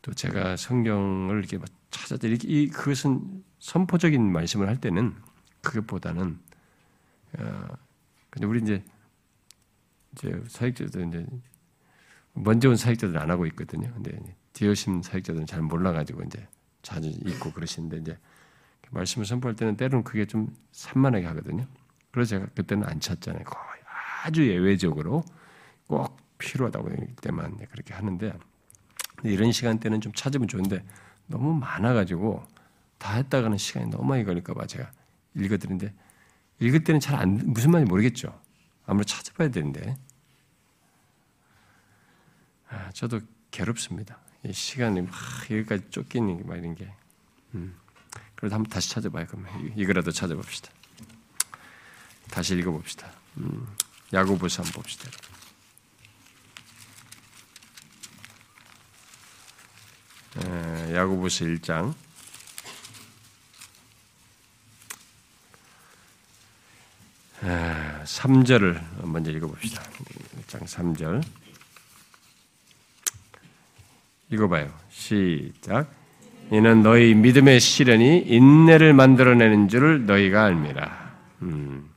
또 제가 성경을 이렇게 이렇게 이 그것은 선포적인 말씀을 할 때는 그것보다는 어 근데 우리 이제 이제 사역자들 이제 먼저 온 사역자들은 안 하고 있거든요. 근데 뒤에 오신 사역자들은 잘 몰라가지고 이제 자주 읽고 그러시는데 이제 말씀을 선포할 때는 때로는 그게 좀 산만하게 하거든요. 그래서 제가 그때는 안 찾잖아요. 거의 아주 예외적으로 꼭 필요하다고 할 때만 그렇게 하는데 이런 시간대는 좀 찾으면 좋은데 너무 많아가지고 다 했다가는 시간이 너무 많이 걸릴까봐 제가 읽어드리는데 읽을 때는 잘 안, 무슨 말인지 모르겠죠. 아무래도 찾아봐야 되는데. 아, 저도 괴롭습니다. 시간이 막 여기까지 쫓기는 막 이런 게. 음. 그래도 한번 다시 찾아봐요. 그러면 이거라도 찾아봅시다. 다시 읽어봅시다. 음. 야고보서 한번 봅시다. 야고보서 1장 에, 3절을 먼저 읽어봅시다. 1장 3절 읽어봐요. 시작. 이는 너희 믿음의 시련이 인내를 만들어내는 줄을 너희가 알미라. 음.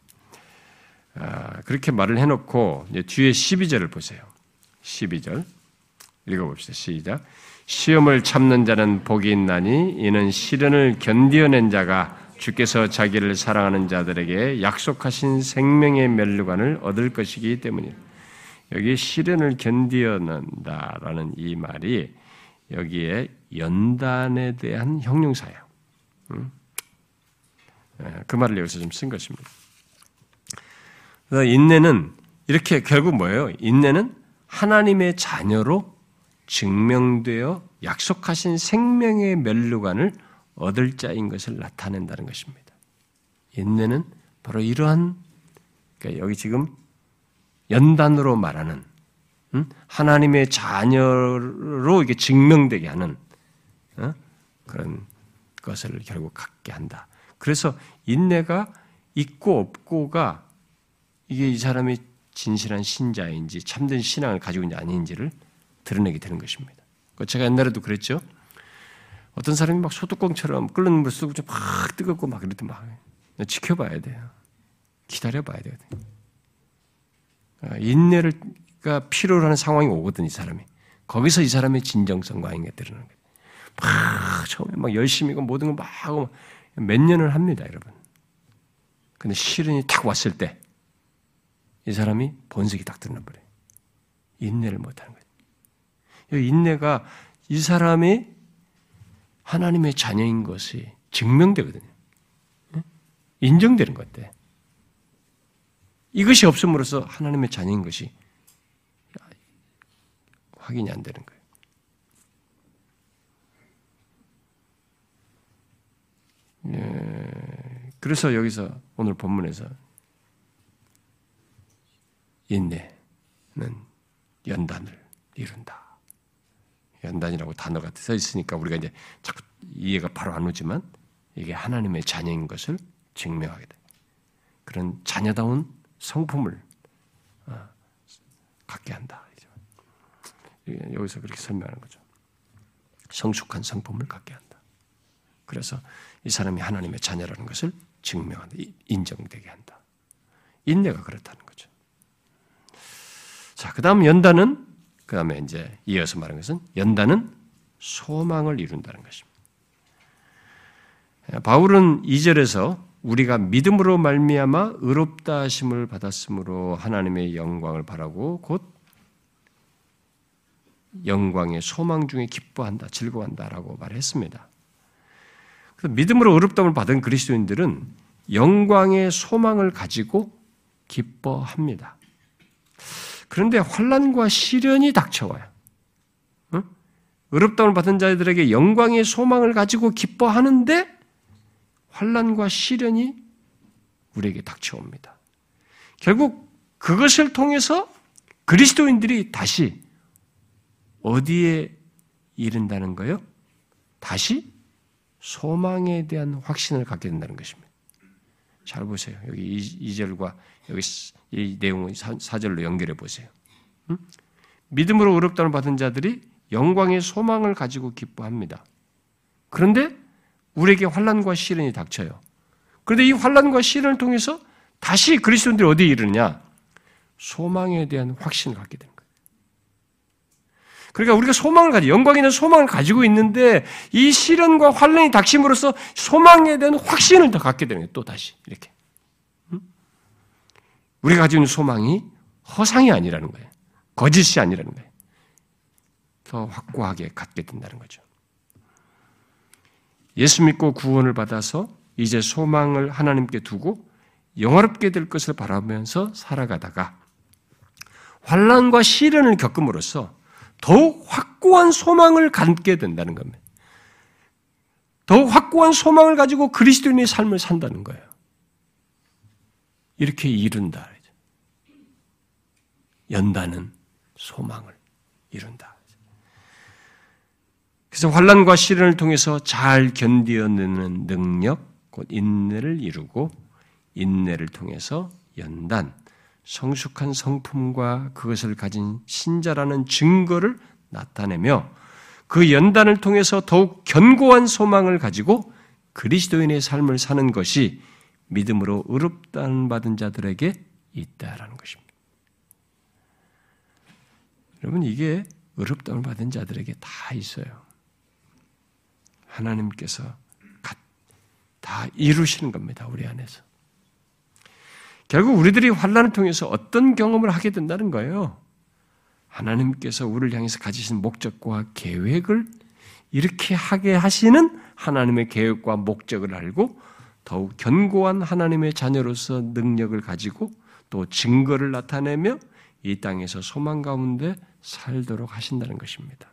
아, 그렇게 말을 해놓고 뒤에 12절을 보세요. 12절 읽어봅시다. 시작. 시험을 참는 자는 복이 있나니 이는 시련을 견디어낸 자가 주께서 자기를 사랑하는 자들에게 약속하신 생명의 멸류관을 얻을 것이기 때문이다. 여기 시련을 견디어낸다라는 이 말이 여기에 연단에 대한 형용사예요. 예, 그 말을 여기서 좀 쓴 것입니다. 인내는 이렇게 결국 뭐예요? 인내는 하나님의 자녀로 증명되어 약속하신 생명의 멸류관을 얻을 자인 것을 나타낸다는 것입니다. 인내는 바로 이러한 그러니까 여기 지금 연단으로 말하는 하나님의 자녀로 이게 증명되게 하는 어? 그런 것을 결국 갖게 한다. 그래서 인내가 있고 없고가 이게 이 사람이 진실한 신자인지 참된 신앙을 가지고 있는지 아닌지를 드러내게 되는 것입니다. 그 제가 옛날에도 그랬죠. 어떤 사람이 막 소뚜껑처럼 끓는 물 쓰고 막 뜨겁고 막 이럴 때막 지켜봐야 돼요. 기다려봐야 돼요. 아, 인내를 가 필요로 하는 상황이 오거든 이 사람이. 거기서 이 사람의 진정성과 인게 드러나는 거예요. 막 처음에 막 열심히 고 모든 걸 막 하고 몇 년을 합니다, 여러분. 근데 시련이 탁 왔을 때 이 사람이 본색이 딱 드러나 버려요. 인내를 못 하는 거예요. 이 인내가 이 사람이 하나님의 자녀인 것이 증명되거든요. 인정되는 것 같아. 이것이 없음으로써 하나님의 자녀인 것이 확인이 안 되는 거예요. 예, 그래서 여기서 오늘 본문에서 인내는 연단을 이룬다. 연단이라고 단어가 써 있으니까 우리가 이제 자꾸 이해가 바로 안 오지만 이게 하나님의 자녀인 것을 증명하게 돼. 그런 자녀다운 성품을 어, 갖게 한다. 여기서 그렇게 설명하는 거죠. 성숙한 성품을 갖게 한다. 그래서 이 사람이 하나님의 자녀라는 것을 증명한다. 인정되게 한다. 인내가 그렇다는 거죠. 자, 그 다음 연단은, 그 다음에 이제 이어서 말하는 것은 연단은 소망을 이룬다는 것입니다. 바울은 2절에서 우리가 믿음으로 말미암아 의롭다 하심을 받았으므로 하나님의 영광을 바라고 곧 영광의 소망 중에 기뻐한다, 즐거워한다라고 말했습니다. 믿음으로 의롭다움을 받은 그리스도인들은 영광의 소망을 가지고 기뻐합니다. 그런데 환란과 시련이 닥쳐와요. 응? 의롭다움을 받은 자들에게 영광의 소망을 가지고 기뻐하는데 환란과 시련이 우리에게 닥쳐옵니다. 결국 그것을 통해서 그리스도인들이 다시 어디에 이른다는 거요? 다시 소망에 대한 확신을 갖게 된다는 것입니다. 잘 보세요. 여기 2절과 여기 이 내용을 4절로 연결해 보세요. 응? 믿음으로 의롭다는 받은 자들이 영광의 소망을 가지고 기뻐합니다. 그런데 우리에게 환란과 시련이 닥쳐요. 그런데 이 환란과 시련을 통해서 다시 그리스도인들이 어디에 이르느냐? 소망에 대한 확신을 갖게 됩니다. 그러니까 우리가 소망을 가지, 영광 있는 소망을 가지고 있는데 이 시련과 환란이 닥침으로써 소망에 대한 확신을 더 갖게 되는 거예요. 또 다시 이렇게. 우리가 가지고 있는 소망이 허상이 아니라는 거예요. 거짓이 아니라는 거예요. 더 확고하게 갖게 된다는 거죠. 예수 믿고 구원을 받아서 이제 소망을 하나님께 두고 영화롭게 될 것을 바라면서 살아가다가 환란과 시련을 겪음으로써 더욱 확고한 소망을 갖게 된다는 겁니다. 더욱 확고한 소망을 가지고 그리스도인의 삶을 산다는 거예요. 이렇게 이룬다. 연다는 소망을 이룬다. 그래서 환란과 시련을 통해서 잘 견디어내는 능력, 곧 인내를 이루고 인내를 통해서 연단, 성숙한 성품과 그것을 가진 신자라는 증거를 나타내며 그 연단을 통해서 더욱 견고한 소망을 가지고 그리스도인의 삶을 사는 것이 믿음으로 의롭다는 받은 자들에게 있다라는 것입니다. 여러분 이게 의롭다을 받은 자들에게 다 있어요. 하나님께서 다 이루시는 겁니다. 우리 안에서. 결국 우리들이 환란을 통해서 어떤 경험을 하게 된다는 거예요. 하나님께서 우리를 향해서 가지신 목적과 계획을 이렇게 하게 하시는 하나님의 계획과 목적을 알고 더욱 견고한 하나님의 자녀로서 능력을 가지고 또 증거를 나타내며 이 땅에서 소망 가운데 살도록 하신다는 것입니다.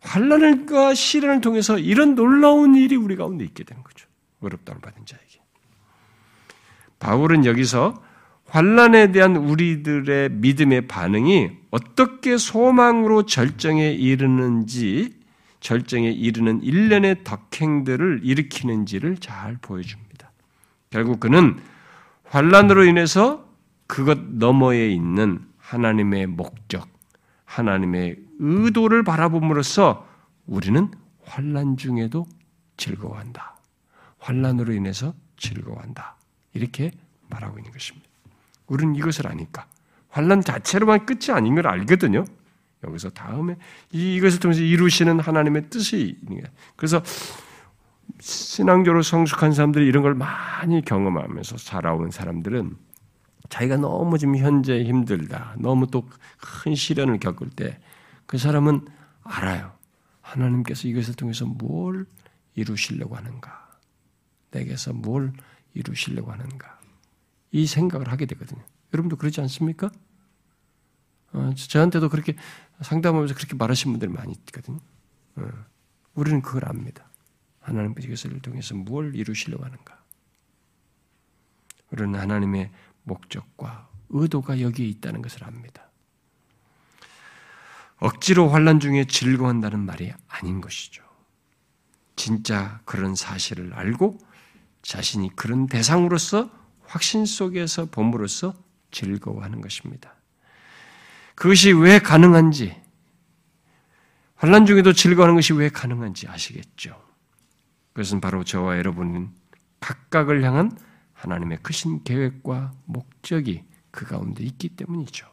환란과 시련을 통해서 이런 놀라운 일이 우리 가운데 있게 되는 거죠. 어렵다는 받은 자에게. 바울은 여기서 환란에 대한 우리들의 믿음의 반응이 어떻게 소망으로 절정에 이르는지 절정에 이르는 일련의 덕행들을 일으키는지를 잘 보여줍니다. 결국 그는 환란으로 인해서 그것 너머에 있는 하나님의 목적, 하나님의 의도를 바라봄으로써 우리는 환란 중에도 즐거워한다. 환란으로 인해서 즐거워한다. 이렇게 말하고 있는 것입니다. 우리는 이것을 아니까 환란 자체로만 끝이 아닌 걸 알거든요. 여기서 다음에 이것을 통해서 이루시는 하나님의 뜻이. 그래서 신앙적으로 성숙한 사람들이 이런 걸 많이 경험하면서 살아온 사람들은 자기가 너무 지금 현재 힘들다, 너무 또 큰 시련을 겪을 때 그 사람은 알아요. 하나님께서 이것을 통해서 뭘 이루시려고 하는가? 내게서 뭘 이루시려고 하는가? 이 생각을 하게 되거든요. 여러분도 그렇지 않습니까? 어, 저한테도 그렇게 상담하면서 그렇게 말하신 분들이 많이 있거든요. 어, 우리는 그걸 압니다. 하나님께서 이것을 통해서 뭘 이루시려고 하는가? 우리는 하나님의 목적과 의도가 여기에 있다는 것을 압니다. 억지로 환란 중에 즐거워한다는 말이 아닌 것이죠. 진짜 그런 사실을 알고 자신이 그런 대상으로서 확신 속에서 봄으로써 즐거워하는 것입니다. 그것이 왜 가능한지, 환란 중에도 즐거워하는 것이 왜 가능한지 아시겠죠? 그것은 바로 저와 여러분은 각각을 향한 하나님의 크신 계획과 목적이 그 가운데 있기 때문이죠.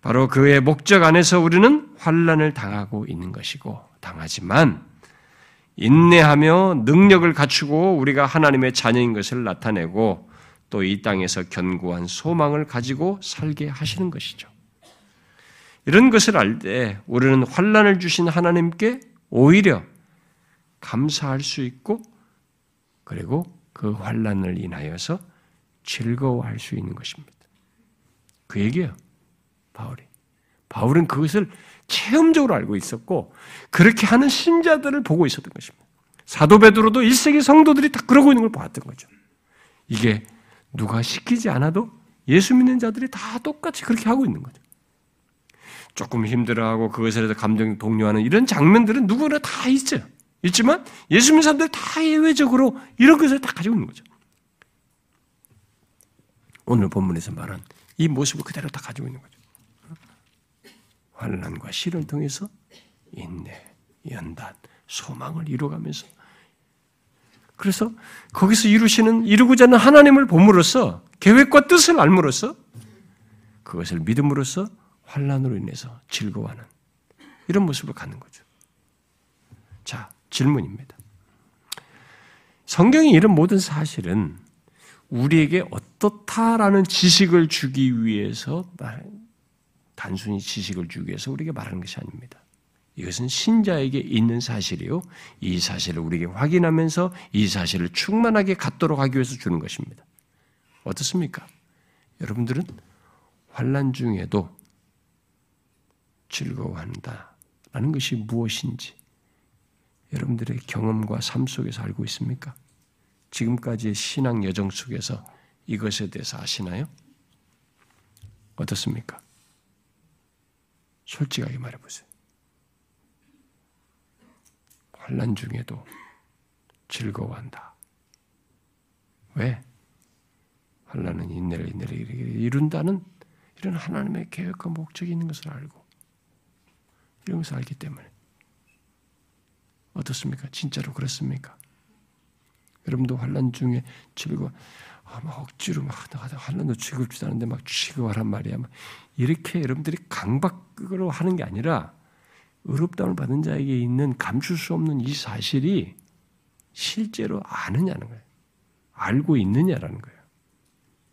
바로 그의 목적 안에서 우리는 환란을 당하고 있는 것이고 당하지만 인내하며 능력을 갖추고 우리가 하나님의 자녀인 것을 나타내고 또 이 땅에서 견고한 소망을 가지고 살게 하시는 것이죠. 이런 것을 알 때 우리는 환란을 주신 하나님께 오히려 감사할 수 있고 그리고 그 환란을 인하여서 즐거워할 수 있는 것입니다. 그 얘기예요. 바울이. 바울은 그것을 체험적으로 알고 있었고 그렇게 하는 신자들을 보고 있었던 것입니다. 사도 베드로도 1세기 성도들이 다 그러고 있는 걸 봤던 거죠. 이게 누가 시키지 않아도 예수 믿는 자들이 다 똑같이 그렇게 하고 있는 거죠. 조금 힘들어하고 그것에 대해서 감정 동요하는 이런 장면들은 누구나 다 있어요. 있지만 예수 믿는 사람들 다 예외적으로 이런 것을 다 가지고 있는 거죠. 오늘 본문에서 말한 이 모습을 그대로 다 가지고 있는 거죠. 환란과 시를 통해서 인내, 연단, 소망을 이루어가면서 그래서 거기서 이루시는 이루고자 하는 하나님을 봄으로써 계획과 뜻을 알므로써 그것을 믿음으로써 환란으로 인해서 즐거워하는 이런 모습을 갖는 거죠. 자, 질문입니다. 성경이 이런 모든 사실은 우리에게 어떻다라는 지식을 주기 위해서 단순히 지식을 주기 위해서 우리에게 말하는 것이 아닙니다. 이것은 신자에게 있는 사실이요. 이 사실을 우리에게 확인하면서 이 사실을 충만하게 갖도록 하기 위해서 주는 것입니다. 어떻습니까? 여러분들은 환란 중에도 즐거워한다라는 것이 무엇인지 여러분들의 경험과 삶 속에서 알고 있습니까? 지금까지의 신앙 여정 속에서 이것에 대해서 아시나요? 어떻습니까? 솔직하게 말해보세요. 환란 중에도 즐거워한다. 왜? 환란은 인내를 인내를 이룬다는 이런 하나님의 계획과 목적이 있는 것을 알고 이런 것을 알기 때문에 어떻습니까? 진짜로 그렇습니까? 여러분도 환란 중에 즐거워 아, 막 억지로 막 환란도 즐겁지도 않은데 막 즐거워란 말이야. 막 이렇게 여러분들이 강박으로 하는 게 아니라 의롭다움을 받은 자에게 있는 감출 수 없는 이 사실이 실제로 아느냐는 거예요. 알고 있느냐라는 거예요.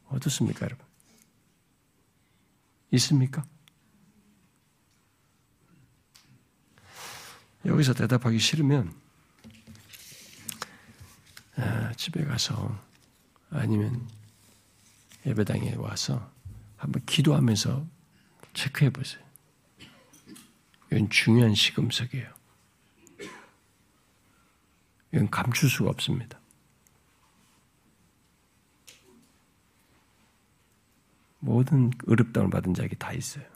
어떻습니까, 여러분? 있습니까? 여기서 대답하기 싫으면 아, 집에 가서 아니면 예배당에 와서 한번 기도하면서 체크해 보세요. 이건 중요한 시금석이에요. 이건 감출 수가 없습니다. 모든 의롭다움을 받은 자에게 다 있어요.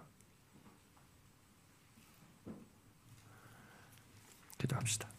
기도합시다.